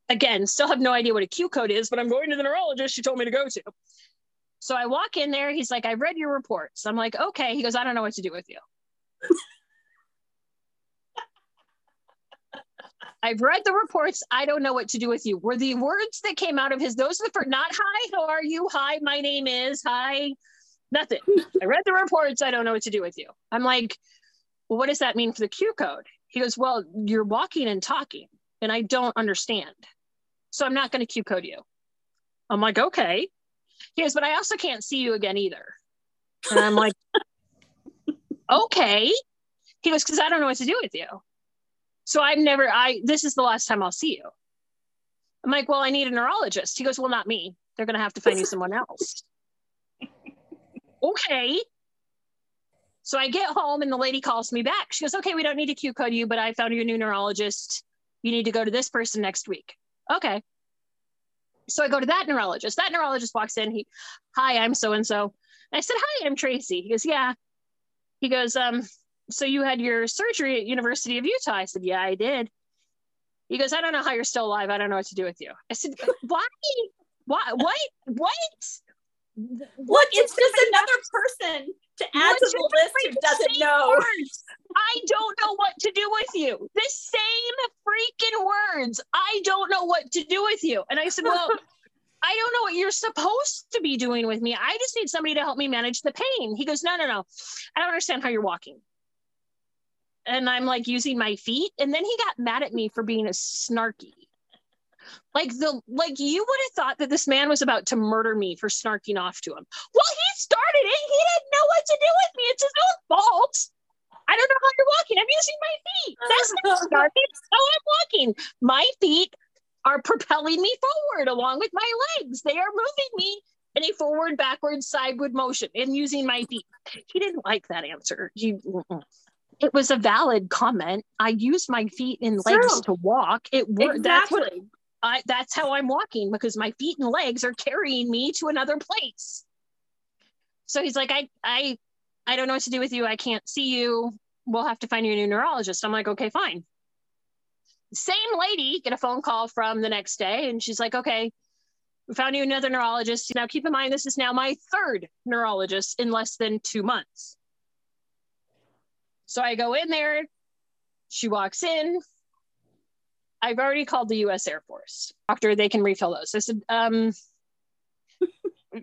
again, still have no idea what a Q code is, but I'm going to the neurologist she told me to go to. So I walk in there. He's like, I've read your reports. I'm like, okay. He goes, I don't know what to do with you. <laughs> I've read the reports. I don't know what to do with you. Were the words that came out of his, those are the first, not hi, how are you? Hi, my name is, hi, nothing. I read the reports. I don't know what to do with you. I'm like, well, what does that mean for the Q code? He goes, well, you're walking and talking, and I don't understand. So I'm not going to Q code you. I'm like, okay. He goes, but I also can't see you again either. And I'm like, <laughs> okay. He goes, because I don't know what to do with you. So I've never, I, this is the last time I'll see you. I'm like, well, I need a neurologist. He goes, well, not me. They're going to have to find you <laughs> someone else. okay. So I get home and the lady calls me back. She goes, okay, we don't need to Q code you, but I found you a new neurologist. You need to go to this person next week. Okay. So I go to that neurologist. That neurologist walks in. He, hi, I'm so and so. I said, hi, I'm Tracy. He goes, yeah. He goes, um, so you had your surgery at University of Utah. I said, yeah, I did. He goes, I don't know how you're still alive. I don't know what to do with you. I said, why? Why? What? What? Look, it's just another person to add to the list who doesn't know. Words. I don't know what to do with you. The same freaking words. I don't know what to do with you. And I said, well, <laughs> I don't know what you're supposed to be doing with me. I just need somebody to help me manage the pain. He goes, no, no, no. I don't understand how you're walking and I'm like using my feet. And then he got mad at me for being a snarky. Like the like you would have thought that this man was about to murder me for snarking off to him. Well, he started it. He didn't know what to do with me. It's his own fault. I don't know how you're walking. I'm using my feet. That's not <laughs> snarky. That's how I'm walking. My feet are propelling me forward along with my legs. They are moving me in a forward, backwards, sideward motion and using my feet. He didn't like that answer. He, it was a valid comment. I use my feet and legs True. to walk. It worked. Exactly. That's what I, that's how I'm walking because my feet and legs are carrying me to another place. So he's like, I, I, I don't know what to do with you. I can't see you. We'll have to find you a new neurologist. I'm like, okay, fine. Same lady get a phone call from the next day, and she's like, okay, we found you another neurologist. Now keep in mind, this is now my third neurologist in less than two months. So I go in there. She walks in. I've already called the US Air Force. Doctor, they can refill those. I said, um, <laughs>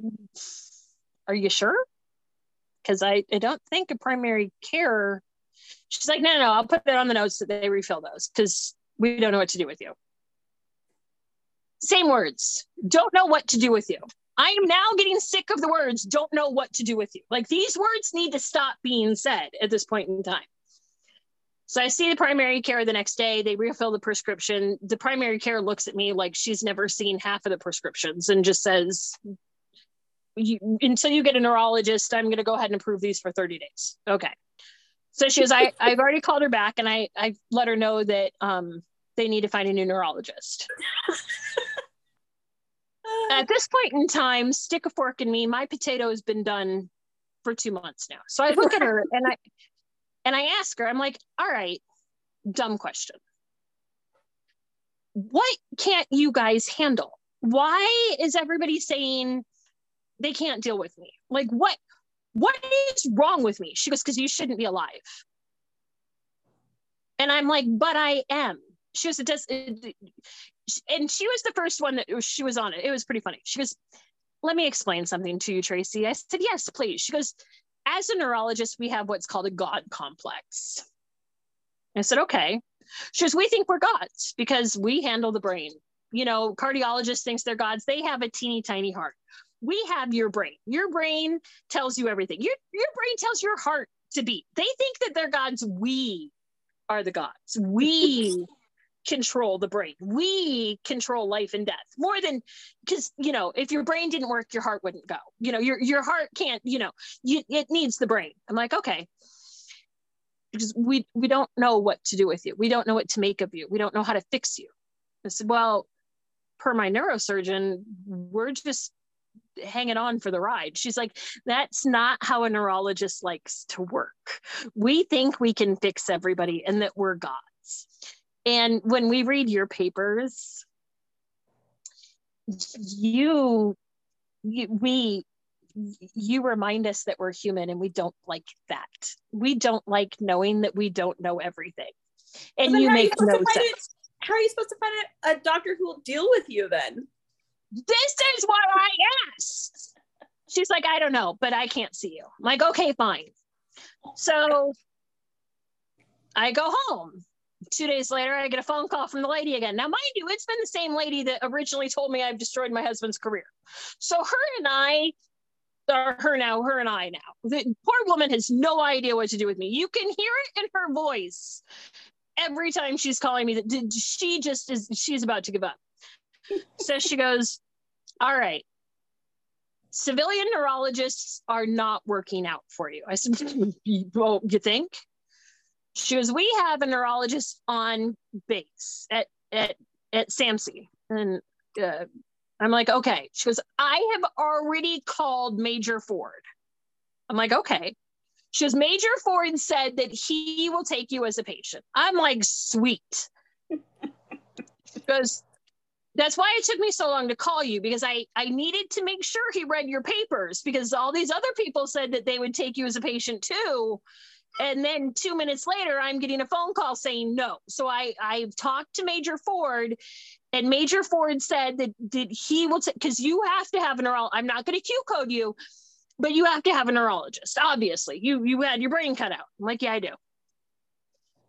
are you sure? Because I, I don't think a primary care. She's like, no, no, no, I'll put it on the notes that they refill those because we don't know what to do with you. Same words. Don't know what to do with you. I am now getting sick of the words, don't know what to do with you. Like these words need to stop being said at this point in time. So I see the primary care the next day. They refill the prescription. The primary care looks at me like she's never seen half of the prescriptions and just says, you, until you get a neurologist, I'm going to go ahead and approve these for 30 days. Okay. So she goes, I, I've already called her back and I, I let her know that um, they need to find a new neurologist. <laughs> At this point in time, stick a fork in me. My potato has been done for two months now. So I look at her and I and I ask her, I'm like, all right, dumb question. What can't you guys handle? Why is everybody saying they can't deal with me? Like what what is wrong with me? She goes, because you shouldn't be alive. And I'm like, but I am. She was does. And she was the first one that she was on it. It was pretty funny. She goes, let me explain something to you, Tracy. I said, yes, please. She goes, as a neurologist, we have what's called a God complex. I said, okay. She goes, we think we're gods because we handle the brain. You know, cardiologists thinks they're gods. They have a teeny tiny heart. We have your brain. Your brain tells you everything. Your, your brain tells your heart to beat. They think that they're gods. We are the gods. We <laughs> control the brain. We control life and death more than because you know if your brain didn't work, your heart wouldn't go. You know your your heart can't. You know you, it needs the brain. I'm like okay, because we we don't know what to do with you. We don't know what to make of you. We don't know how to fix you. I said, Well, per my neurosurgeon, we're just hanging on for the ride. She's like, That's not how a neurologist likes to work. We think we can fix everybody and that we're gods. And when we read your papers, you, you we you remind us that we're human and we don't like that. We don't like knowing that we don't know everything. And you make you no sense. It, how are you supposed to find a, a doctor who will deal with you then? This is what I asked. She's like, I don't know, but I can't see you. I'm like, okay, fine. So I go home. Two days later, I get a phone call from the lady again. Now, mind you, it's been the same lady that originally told me I've destroyed my husband's career. So her and I or her now, her and I now. The poor woman has no idea what to do with me. You can hear it in her voice every time she's calling me that she just is she's about to give up. so she goes, All right. Civilian neurologists are not working out for you. I said, Well, you think? She goes, We have a neurologist on base at at at SAMC. And uh, I'm like, okay. She goes, I have already called Major Ford. I'm like, okay. She goes, Major Ford said that he will take you as a patient. I'm like, sweet. she goes, that's why it took me so long to call you because I, I needed to make sure he read your papers because all these other people said that they would take you as a patient too. And then two minutes later, I'm getting a phone call saying no. So I, I've talked to Major Ford and Major Ford said that, that he will, because you have to have a neurologist. I'm not going to Q code you, but you have to have a neurologist. Obviously, you you had your brain cut out. I'm like, yeah, I do.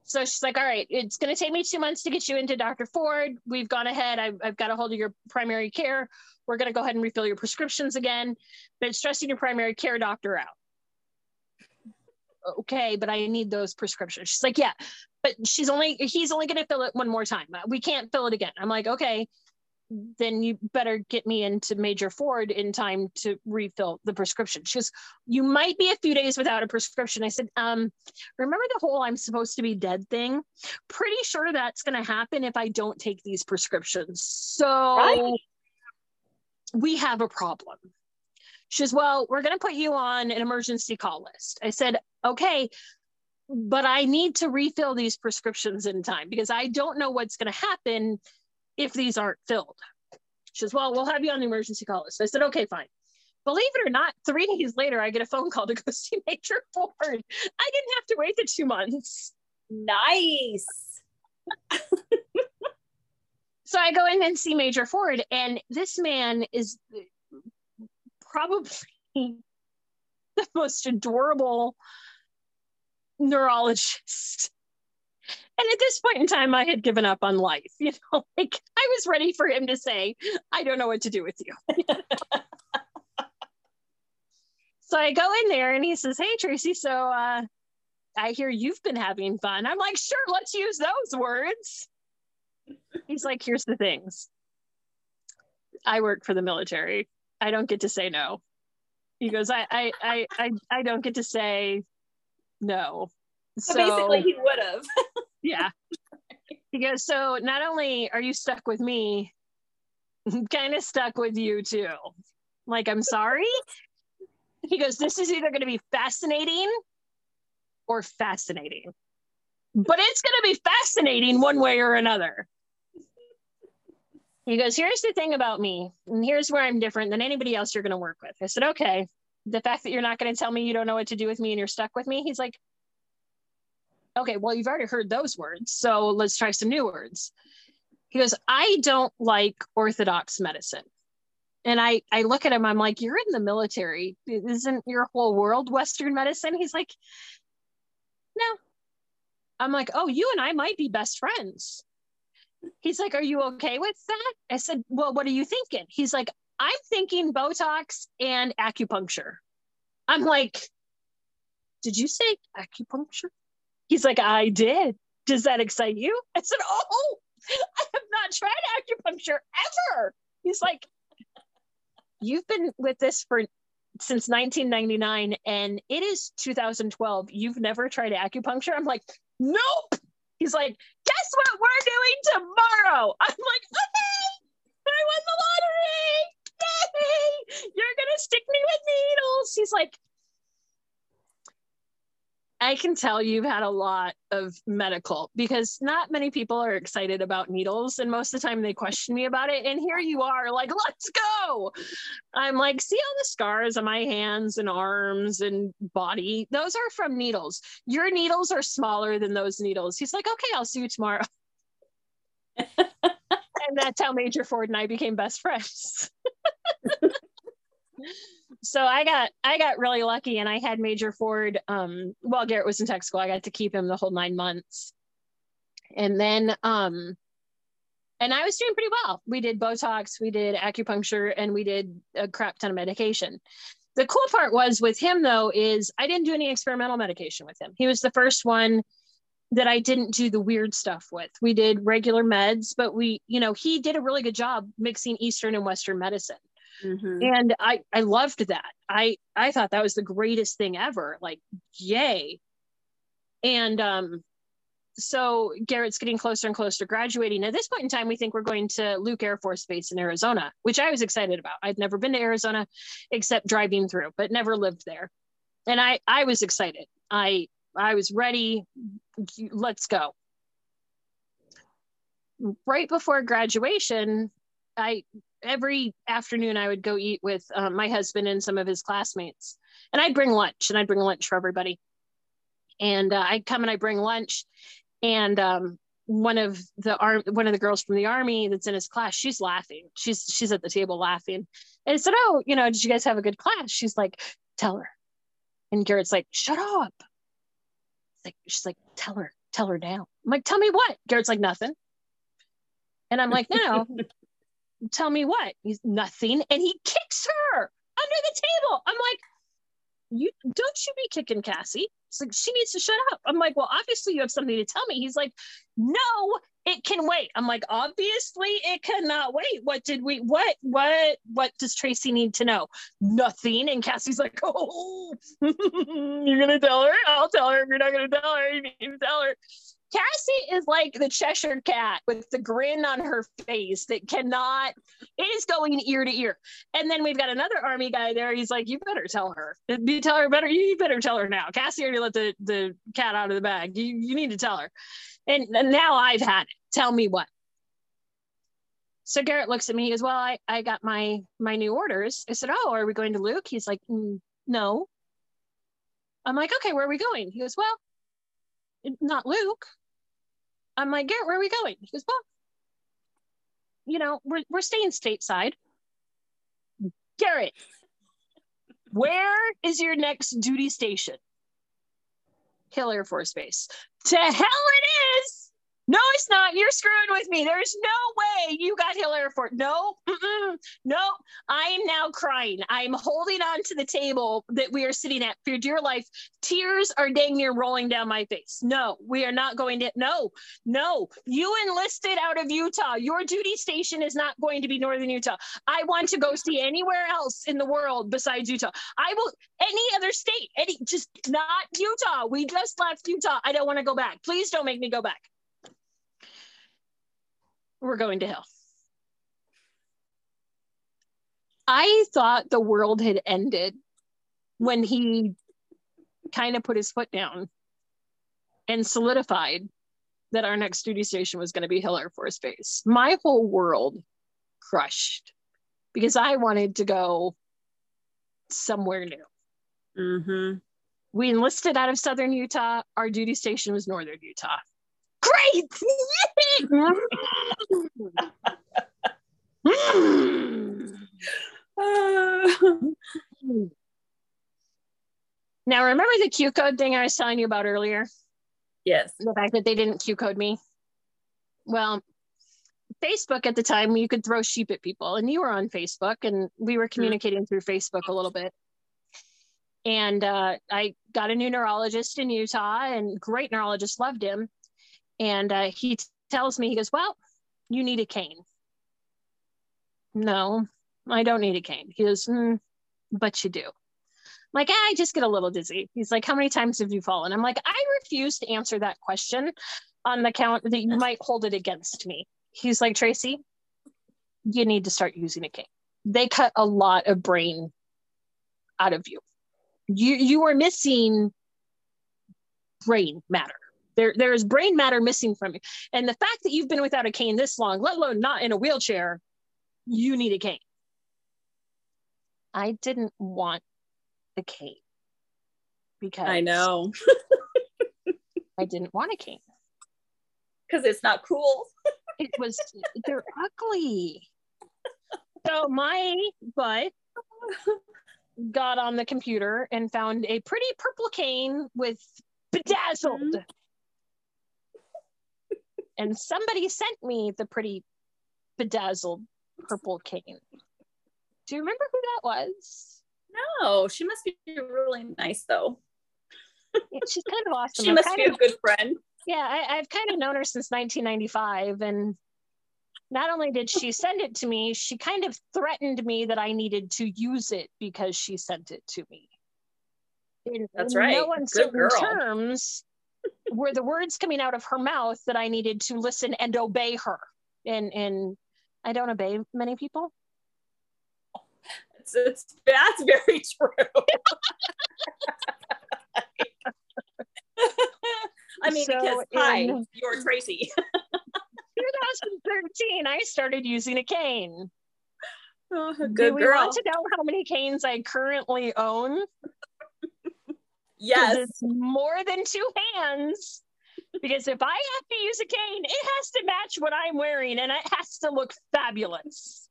So she's like, all right, it's going to take me two months to get you into Dr. Ford. We've gone ahead. I've, I've got a hold of your primary care. We're going to go ahead and refill your prescriptions again, but stressing your primary care doctor out okay, but I need those prescriptions. She's like, yeah, but she's only, he's only going to fill it one more time. We can't fill it again. I'm like, okay, then you better get me into Major Ford in time to refill the prescription. She goes, you might be a few days without a prescription. I said, um, remember the whole I'm supposed to be dead thing? Pretty sure that's going to happen if I don't take these prescriptions. So right. we have a problem. She says, Well, we're going to put you on an emergency call list. I said, Okay, but I need to refill these prescriptions in time because I don't know what's going to happen if these aren't filled. She says, Well, we'll have you on the emergency call list. I said, Okay, fine. Believe it or not, three days later, I get a phone call to go <laughs> see Major Ford. I didn't have to wait the two months. Nice. <laughs> so I go in and see Major Ford, and this man is probably <laughs> the most adorable neurologist. And at this point in time, I had given up on life. <laughs> You know, like I was ready for him to say, I don't know what to do with you. <laughs> so I go in there and he says, Hey, Tracy, so uh, I hear you've been having fun. I'm like, Sure, let's use those words. He's like, Here's the things I work for the military. I don't get to say no. He goes, I I I I, I don't get to say no. So, so basically he would have. <laughs> yeah. He goes, so not only are you stuck with me, <laughs> kind of stuck with you too. Like, I'm sorry. He goes, this is either going to be fascinating or fascinating. But it's going to be fascinating one way or another. He goes, Here's the thing about me, and here's where I'm different than anybody else you're going to work with. I said, Okay. The fact that you're not going to tell me you don't know what to do with me and you're stuck with me, he's like, Okay, well, you've already heard those words. So let's try some new words. He goes, I don't like orthodox medicine. And I, I look at him, I'm like, You're in the military. Isn't your whole world Western medicine? He's like, No. I'm like, Oh, you and I might be best friends. He's like, Are you okay with that? I said, Well, what are you thinking? He's like, I'm thinking Botox and acupuncture. I'm like, Did you say acupuncture? He's like, I did. Does that excite you? I said, Oh, I have not tried acupuncture ever. He's like, You've been with this for since 1999 and it is 2012. You've never tried acupuncture? I'm like, Nope. He's like, guess what we're doing tomorrow? I'm like, okay, I won the lottery. Yay! You're gonna stick me with needles. He's like, I can tell you've had a lot of medical because not many people are excited about needles. And most of the time they question me about it. And here you are, like, let's go. I'm like, see all the scars on my hands and arms and body? Those are from needles. Your needles are smaller than those needles. He's like, okay, I'll see you tomorrow. <laughs> and that's how Major Ford and I became best friends. <laughs> so I got I got really lucky and I had Major Ford um while Garrett was in tech school. I got to keep him the whole nine months. And then um and I was doing pretty well. We did Botox, we did acupuncture, and we did a crap ton of medication. The cool part was with him though, is I didn't do any experimental medication with him. He was the first one that I didn't do the weird stuff with. We did regular meds, but we, you know, he did a really good job mixing Eastern and Western medicine. Mm-hmm. And I I loved that. I I thought that was the greatest thing ever. Like yay. And um so Garrett's getting closer and closer to graduating. At this point in time, we think we're going to Luke Air Force Base in Arizona, which I was excited about. I'd never been to Arizona except driving through, but never lived there. And I I was excited. I I was ready. Let's go. Right before graduation, I every afternoon I would go eat with um, my husband and some of his classmates, and I'd bring lunch, and I'd bring lunch for everybody. And uh, I'd come and I bring lunch, and um, one of the arm, one of the girls from the army that's in his class, she's laughing. She's she's at the table laughing, and I said, "Oh, you know, did you guys have a good class?" She's like, "Tell her," and Garrett's like, "Shut up." Like she's like, "Tell her, tell her now." I'm like, "Tell me what?" Garrett's like, "Nothing." And I'm like, no, <laughs> tell me what? He's nothing. And he kicks her under the table. I'm like, you don't you be kicking Cassie. It's like she needs to shut up. I'm like, well, obviously you have something to tell me. He's like, no, it can wait. I'm like, obviously it cannot wait. What did we what what what does Tracy need to know? Nothing. And Cassie's like, <laughs> oh, <laughs> you're gonna tell her? I'll tell her. If you're not gonna tell her, you need to tell her. Cassie is like the Cheshire cat with the grin on her face that cannot, it is going ear to ear. And then we've got another army guy there. He's like, you better tell her. You tell her better, you better tell her now. Cassie already let the, the cat out of the bag. You, you need to tell her. And, and now I've had it. Tell me what. So Garrett looks at me. He goes, "Well, I, I got my my new orders." I said, "Oh, are we going to Luke?" He's like, mm, "No." I'm like, "Okay, where are we going?" He goes, "Well, not Luke. I'm like, Garrett, where are we going? He goes, well, you know, we're, we're staying stateside. Garrett, where is your next duty station? Hill Air Force Base. To hell it is. No, it's not. You're screwing with me. There's no way you got Hill Air Force. No, no. I am now crying. I'm holding on to the table that we are sitting at for dear life. Tears are dang near rolling down my face. No, we are not going to. No, no. You enlisted out of Utah. Your duty station is not going to be Northern Utah. I want to go see anywhere else in the world besides Utah. I will, any other state, any, just not Utah. We just left Utah. I don't want to go back. Please don't make me go back we're going to hell. I thought the world had ended when he kind of put his foot down and solidified that our next duty station was going to be Hill Air Force Base. My whole world crushed because I wanted to go somewhere new. Mm-hmm. We enlisted out of Southern Utah. Our duty station was Northern Utah. Great! now, remember the Q code thing I was telling you about earlier? Yes. The fact that they didn't Q code me. Well, Facebook at the time, you could throw sheep at people, and you were on Facebook, and we were mm-hmm. communicating through Facebook a little bit. And uh, I got a new neurologist in Utah, and great neurologist, loved him. And uh, he t- tells me, he goes, Well, you need a cane. No, I don't need a cane. He goes, mm, But you do. I'm like, I just get a little dizzy. He's like, How many times have you fallen? I'm like, I refuse to answer that question on the count that you might hold it against me. He's like, Tracy, you need to start using a cane. They cut a lot of brain out of you. You you are missing brain matter. There, there is brain matter missing from you. And the fact that you've been without a cane this long, let alone not in a wheelchair, you need a cane. I didn't want a cane because I know. <laughs> I didn't want a cane. Because it's not cool. <laughs> It was they're ugly. So my butt got on the computer and found a pretty purple cane with bedazzled. Mm-hmm. And somebody sent me the pretty bedazzled purple cane. Do you remember who that was? No, she must be really nice though. Yeah, she's kind of awesome. <laughs> She must be a of- good friend. yeah, I, I've kind of known her since 1995. And not only did she send it to me, she kind of threatened me that I needed to use it because she sent it to me. In, That's in right. No Good uncertain girl. terms were the words coming out of her mouth that I needed to listen and obey her. And and I don't obey many people. It's, it's that's very true. <laughs> I mean, So because hi, in- you're Tracy. 2013, I started using a cane. Oh, Do we girl. want to know how many canes I currently own? Yes. it's more than two hands. Because if I have to use a cane, it has to match what I'm wearing and it has to look fabulous.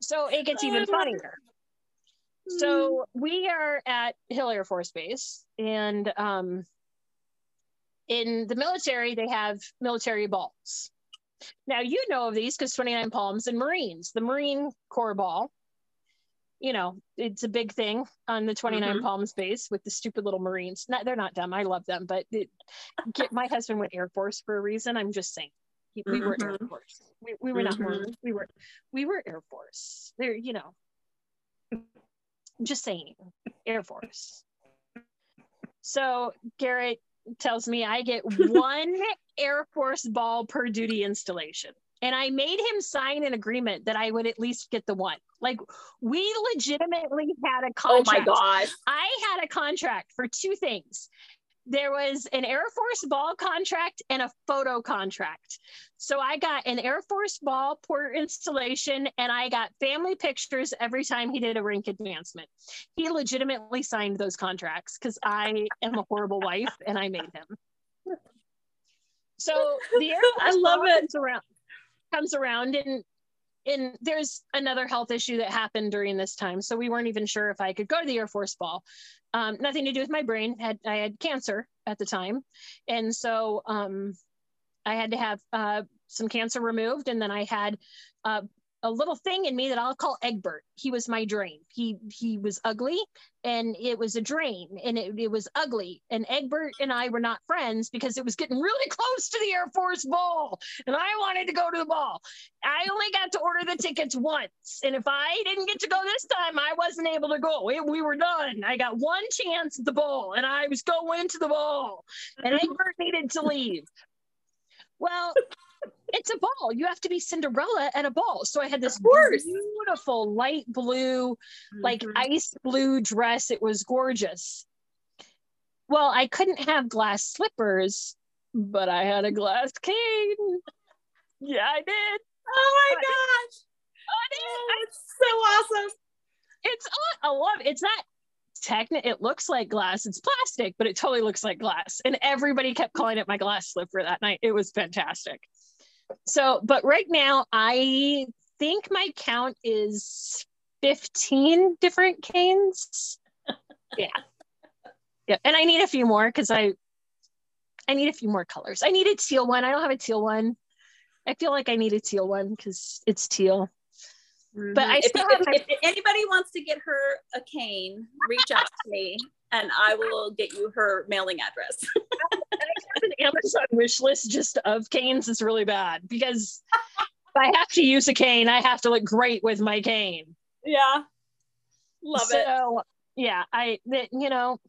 So it gets even it. funnier. So we are at Hill Air Force Base, and um, in the military, they have military balls. Now you know of these because 29 Palms and Marines, the Marine Corps ball. You know, it's a big thing on the 29 Mhm. Palms base with the stupid little Marines. Not, they're not dumb. I love them, but it, get, my husband went Air Force for a reason. I'm just saying. He- We were Air Mhm. Force. We, we were not Mhm. Marine. We were we were Air Force. There, you know. Just saying, Air Force. So Garrett tells me I get <laughs> one Air Force ball per duty installation. And I made him sign an agreement that I would at least get the one. Like we legitimately had a contract. oh my gosh. I had a contract for two things. There was an Air Force ball contract and a photo contract. So I got an Air Force ball per installation and I got family pictures every time he did a rink advancement. He legitimately signed those contracts because I am a horrible wife and I made him. So the Air <laughs> I love ball it. around comes around and and there's another health issue that happened during this time. So we weren't even sure if i could go to the air force ball. Um, nothing to do with my brain. Had i had cancer at the time. And so um, i had to have uh, some cancer removed. And then i had uh, a little thing in me that i'll call egbert he was my drain he he was ugly and it was a drain and it, it was ugly and egbert and i were not friends because it was getting really <laughs> close to the air force ball and i wanted to go to the ball I only got to order the tickets once. And if I didn't get to go this time, I wasn't able to go. We, we were done. I got one chance at the ball and I was going to the ball. And <laughs> Egbert needed to leave. Well, it's a ball. You have to be Cinderella at a ball. So I had this beautiful light blue, like Mhm. ice blue dress. It was gorgeous. Well, I couldn't have glass slippers, but I had a glass cane. Yeah, I did. Oh my I- gosh. Did. Oh, it's so awesome. It's I love it's not technical. It looks like glass. It's plastic, but it totally looks like glass. And everybody kept calling it my glass slipper that night. It was fantastic. So, but right now I think my count is 15 different canes. <laughs> Yeah. Yeah. And I need a few more because I I need a few more colors. I need a teal one. I don't have a teal one. I feel like I need a teal one because it's teal. Mm-hmm. But I if, still if- have my- if anybody wants to get her a cane, reach out to me and I will get you her mailing address. <laughs> I have an Amazon wish list just of canes is really bad because if I have to use a cane, I have to look great with my cane. yeah. Love it. so, yeah, I that you know,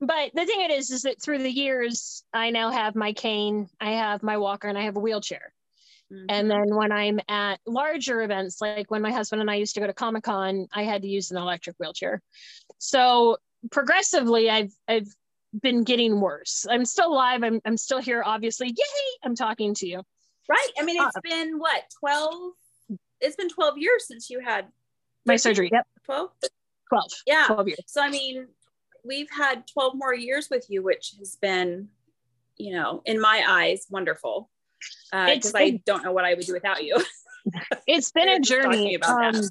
but the thing it is, is that through the years, I now have my cane, I have my walker, and I have a wheelchair. Mm-hmm. And then when I'm at larger events, like when my husband and I used to go to Comic Con, I had to use an electric wheelchair. So progressively, I've I've been getting worse. I'm still alive. I'm I'm still here. Obviously, yay! I'm talking to you. Right. I mean, it's uh, been what 12? It's been 12 years since you had my surgery. Yep. 12. 12. Yeah. 12 years. So I mean, we've had 12 more years with you, which has been, you know, in my eyes, wonderful. Because uh, I don't know what I would do without you. <laughs> it's been <laughs> a journey. Um,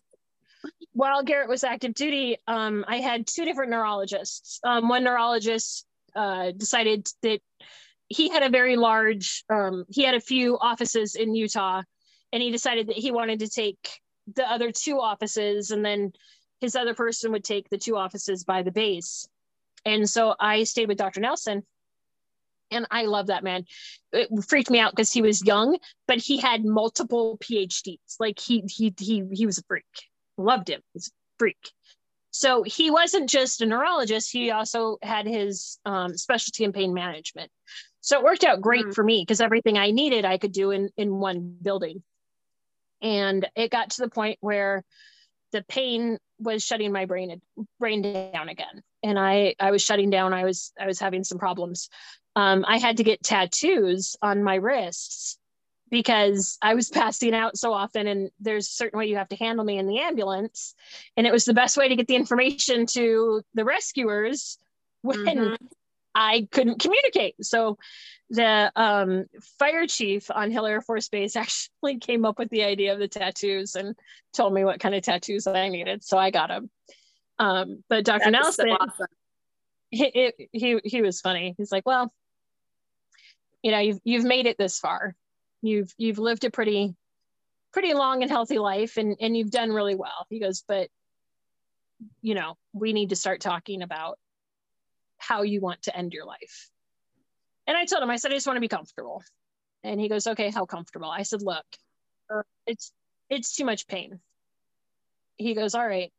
while Garrett was active duty, um, I had two different neurologists. Um, one neurologist uh, decided that he had a very large, um, he had a few offices in Utah, and he decided that he wanted to take the other two offices, and then his other person would take the two offices by the base. And so I stayed with Dr. Nelson. And I love that man. It freaked me out because he was young, but he had multiple PhDs. Like he he he he was a freak. Loved him. He's a freak. So he wasn't just a neurologist. He also had his um, specialty in pain management. So it worked out great mm-hmm. for me because everything I needed I could do in in one building. And it got to the point where the pain was shutting my brain brain down again and i i was shutting down i was i was having some problems um, i had to get tattoos on my wrists because i was <laughs> passing out so often and there's a certain way you have to handle me in the ambulance and it was the best way to get the information to the rescuers when mm-hmm. i couldn't communicate so the um, fire chief on Hill Air Force Base <laughs> actually came up with the idea of the tattoos and told me what kind of tattoos I needed. So I got them. Um, but Dr. Nelson, so awesome. he, he, he was funny. He's like, well, you know, you've, you've made it this far. You've, you've lived a pretty, pretty long and healthy life and, and you've done really well. He goes, but you know, we need to start talking about how you want to end your life and I told him, I said, I just want to be comfortable. And he goes, okay, how comfortable? I said, look, uh, it's, it's too much pain. He goes, all right,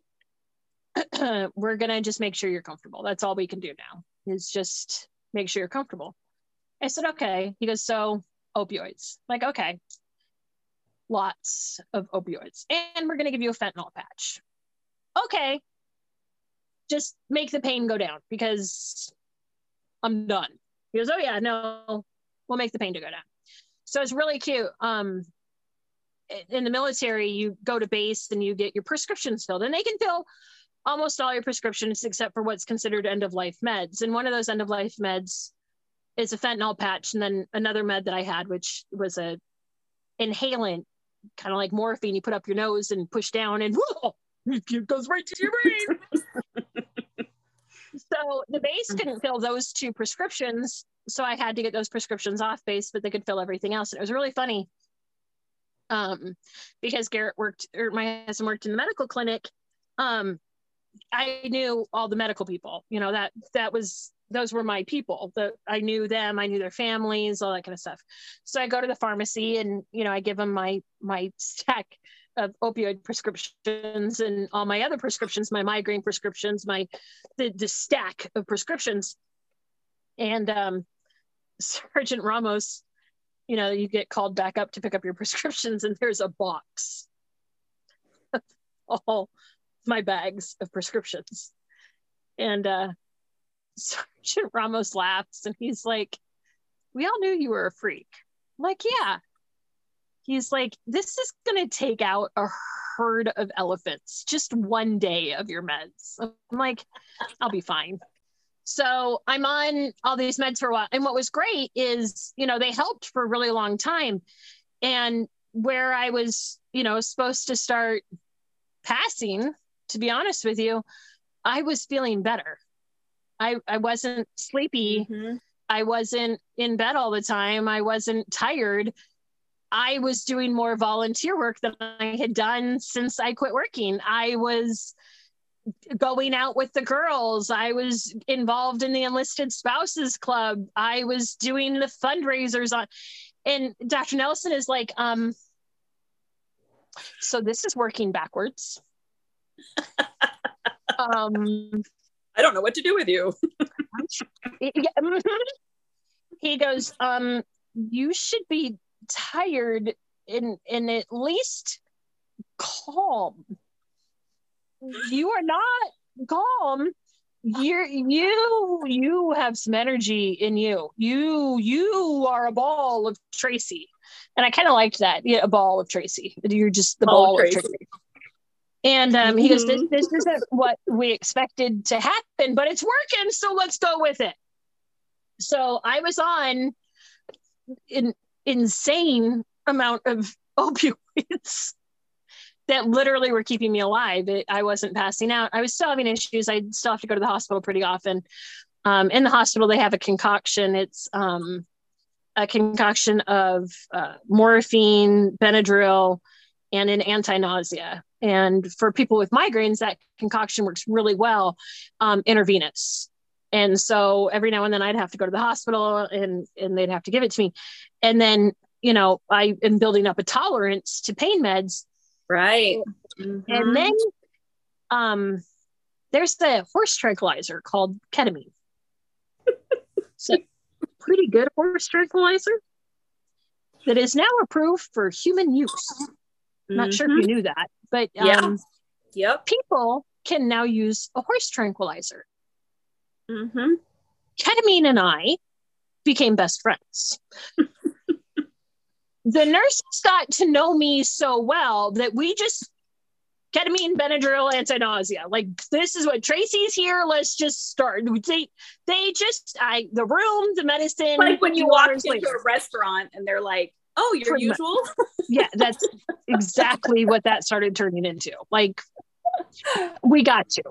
<clears throat> we're to just make sure you're comfortable. That's all we can do now is just make sure you're comfortable. I said, okay. He goes, so opioids. I'm like, okay, lots of opioids. And we're going to give you a fentanyl patch. Okay. Just make the pain go down because I'm done. He goes, Oh yeah, no, we'll make the pain to go down. So it's really cute. Um, in the military, you go to base and you get your prescriptions filled, and they can fill almost all your prescriptions except for what's considered end of life meds. And one of those end of life meds is a fentanyl patch, and then another med that I had, which was a inhalant, kind of like morphine. You put up your nose and push down, and whoa, it goes right to your brain. <laughs> So the base couldn't fill those two prescriptions. So I had to get those prescriptions off base, but they could fill everything else. And it was really funny um, because Garrett worked, or my husband worked in the medical clinic. Um, I knew all the medical people, you know, that, that was, those were my people that I knew them. I knew their families, all that kind of stuff. So I go to the pharmacy and, you know, I give them my, my stack of opioid prescriptions and all my other prescriptions, my migraine prescriptions, my the, the stack of prescriptions. And um, <laughs> Sergeant Ramos, you know, you get called back up to pick up your <laughs> prescriptions, and there's a box all my bags of prescriptions. And uh, Sergeant Ramos laughs and he's like, We all knew you were a freak. I'm like, yeah, he's like, this is going to take out a herd of elephants, just one day of your meds. I'm like, I'll be fine. So I'm on all these meds for a while. And what was great is, you know, they helped for a really long time. And where I was, you know, supposed to start passing, to be honest with you, I was feeling better. I, I wasn't sleepy. Mm-hmm. I wasn't in bed all the time. I wasn't tired. I was doing more volunteer work than I had done since I quit working. I was going out with the girls. I was involved in the enlisted spouses club. I was doing the fundraisers on and Dr. Nelson is like, um, so this is working backwards. Um I don't know what to do with you. <laughs> He goes, um, you should be tired and and at least calm. You are not calm. You're you you have some energy in you. You you are a ball of Tracy. And I kind of liked that. Yeah, a ball of Tracy. You're just the ball, ball of Tracy. Tracy. And um, he goes, this, mm-hmm. this isn't what we expected to happen, but it's working. So let's go with it. So I was on an insane amount of <laughs> opioids that literally were keeping me alive. It, I wasn't passing out. I was still having issues. I still have to go to the hospital pretty often. Um, in the hospital, they have a concoction. It's um, a concoction of uh, morphine, Benadryl, and an anti-nausea. And for people with migraines, that concoction works really well um, intravenous. And so every now and then I'd have to go to the hospital and and they'd have to give it to me. And then, you know, I am building up a tolerance to pain meds. Right. Mm-hmm. And then um there's the horse tranquilizer called ketamine. so pretty good horse tranquilizer that is now approved for human use. Mm-hmm. Not sure if you mm-hmm. knew that, but um, yeah. yep. people can now use a horse tranquilizer. Mm-hmm. Ketamine and I became best friends. <laughs> the nurses got to know me so well that we just ketamine, Benadryl, anti-nausea. Like this is what Tracy's here. Let's just start. They they just I the room, the medicine. Like when you walk into a restaurant and they're like, "Oh, your usual." <laughs> yeah, that's exactly what that started turning into. Like we got to.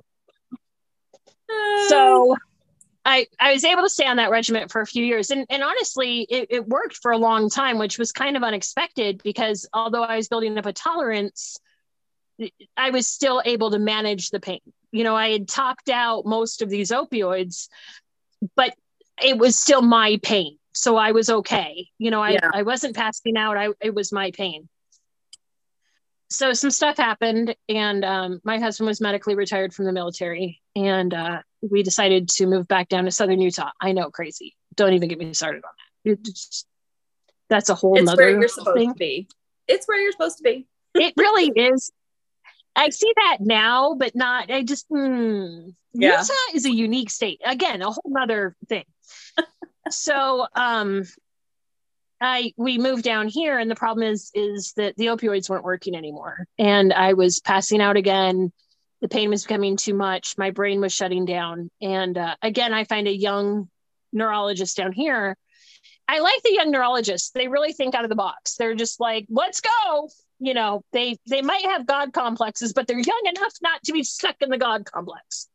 So I, I was able to stay on that regiment for a few years. And, and honestly, it, it worked for a long time, which was kind of unexpected because although I was building up a tolerance, I was still able to manage the pain. You know, I had topped out most of these opioids, but it was still my pain. So I was okay. You know, I, yeah. I wasn't passing out. I, it was my pain so some stuff happened and um, my husband was medically retired from the military and uh, we decided to move back down to southern utah i know crazy don't even get me started on that it's, that's a whole it's where you're supposed thing. to be it's where you're supposed to be it really <laughs> is i see that now but not i just hmm, yeah. utah is a unique state again a whole other thing <laughs> so um I we moved down here, and the problem is is that the opioids weren't working anymore, and I was passing out again. The pain was becoming too much. My brain was shutting down, and uh, again, I find a young neurologist down here. I like the young neurologists. They really think out of the box. They're just like, "Let's go." You know, they they might have God complexes, but they're young enough not to be stuck in the God complex.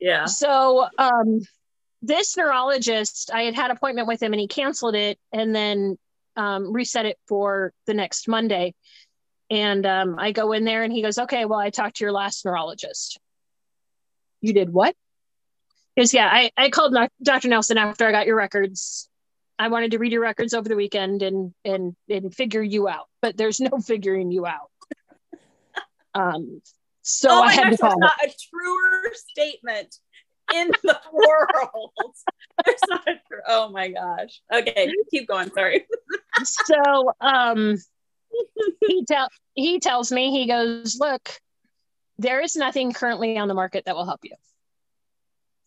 Yeah. So, um, this neurologist, I had had appointment with him and he canceled it and then um, reset it for the next Monday. And um, I go in there and he goes, okay, well, I talked to your last neurologist. You did what? Because yeah, I, I called Dr. Nelson after I got your records. I wanted to read your records over the weekend and and and figure you out, but there's no <laughs> figuring you out. Um, so oh I had gosh, to call. That's not a truer statement in the <laughs> world. Oh my gosh. Okay, keep going. Sorry. so um he tell he tells me, he goes, look, there is nothing currently on the market that will help you.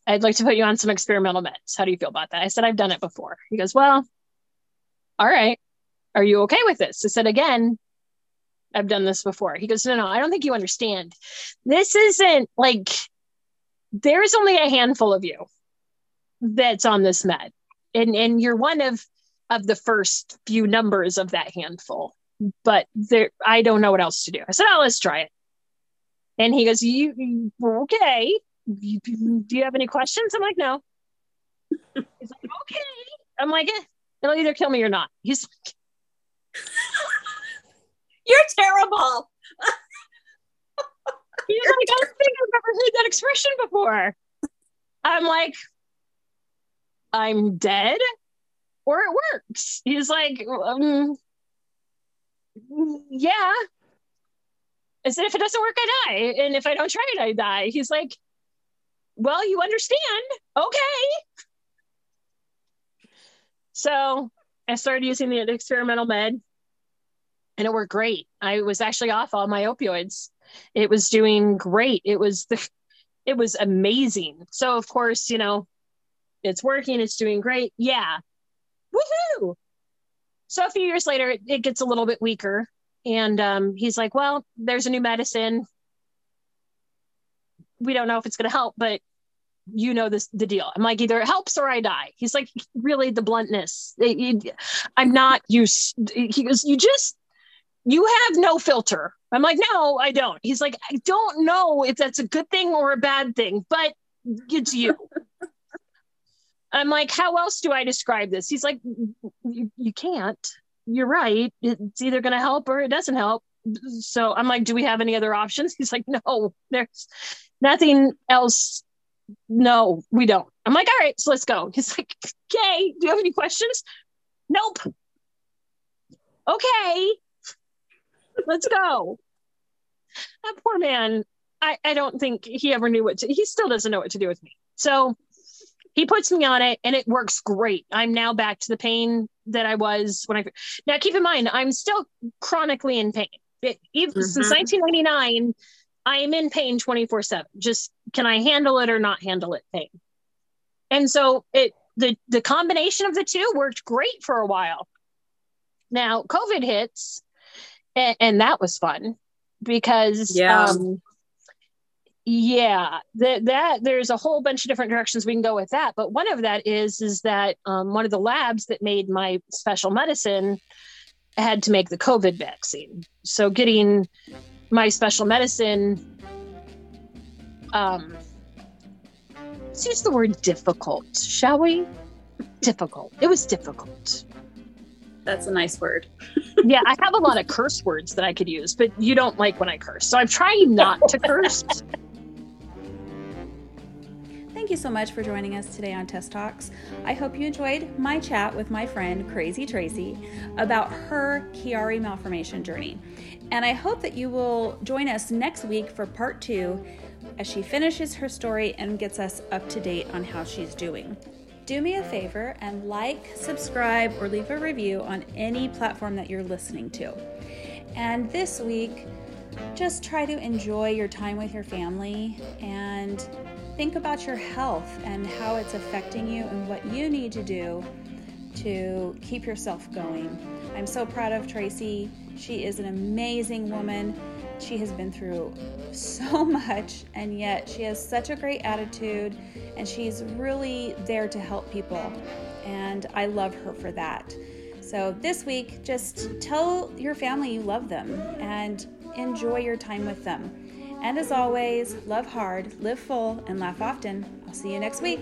I'd like to put you on some experimental meds. How do you feel about that? I said, I've done it before. He goes, Well, all right. Are you okay with this? I said, Again, I've done this before. He goes, No, no, I don't think you understand. This isn't like there is only a handful of you that's on this med. And and you're one of of the first few numbers of that handful. But there i don't know what else to do. I said oh let's try it. And he goes you, you okay. You, do you have any questions? I'm like no. <laughs> He's like okay. I'm like eh, it'll either kill me or not. He's like <laughs> you're terrible He's like, I don't think I've ever heard that expression before. I'm like, I'm dead or it works. He's like, um, yeah. I said, if it doesn't work, I die. And if I don't try it, I die. He's like, well, you understand. Okay. So I started using the experimental med and it worked great. I was actually off all my opioids. It was doing great. It was the <laughs> it was amazing. So of course, you know, it's working, it's doing great. Yeah. Woohoo. So a few years later, it, gets a little bit weaker. And um, he's like, well, there's a new medicine. We don't know if it's going to help, but you know this the deal. I'm like, either it helps or I die. He's like, really, the bluntness. It, it, I'm not used. He goes, you just, you have no filter. I'm like, no, I don't. He's like, I don't know if that's a good thing or a bad thing, but it's you. <laughs> I'm like, how else do I describe this? He's like, you, can't. You're right. It's either going to help or it doesn't help. So I'm like, do we have any other options? He's like, no, there's nothing else no, we don't. I'm like, all right, so let's go. He's like, okay, do you have any questions? Nope. Okay, let's go. That poor man, I, I don't think he ever knew what to, he still doesn't know what to do with me. So he puts me on it and it works great. I'm now back to the pain that I was when I, now keep in mind, I'm still chronically in pain. It, even, mm-hmm. Since 1999, I am in pain 24 7. Just can I handle it or not handle it pain? And so it the the combination of the two worked great for a while. Now COVID hits, and, and that was fun because yeah. Um, yeah that that there's a whole bunch of different directions we can go with that. But one of that is is that um, one of the labs that made my special medicine had to make the covid vaccine. So getting my special medicine um let's use the word difficult shall we? Difficult. It was difficult that's a nice word <laughs> yeah i have a lot of curse words that i could use but you don't like when i curse so i'm trying not to curse <laughs> Thank you so much for joining us today on Test Talks. I hope you enjoyed my chat with my friend Crazy Tracy about her Chiari malformation journey. And I hope that you will join us next week for part two as she finishes her story and gets us up to date on how she's doing. Do me a favor and like, subscribe, or leave a review on any platform that you're listening to. And this week, just try to enjoy your time with your family and think about your health and how it's affecting you and what you need to do to keep yourself going. I'm so proud of Tracy. She is an amazing woman. She has been through so <laughs> much, and yet she has such a great attitude, and she's really there to help people. And I love her for that. So this week, just tell your family you love them and enjoy your time with them. And as always, love hard, live full, and laugh often. I'll see you next week.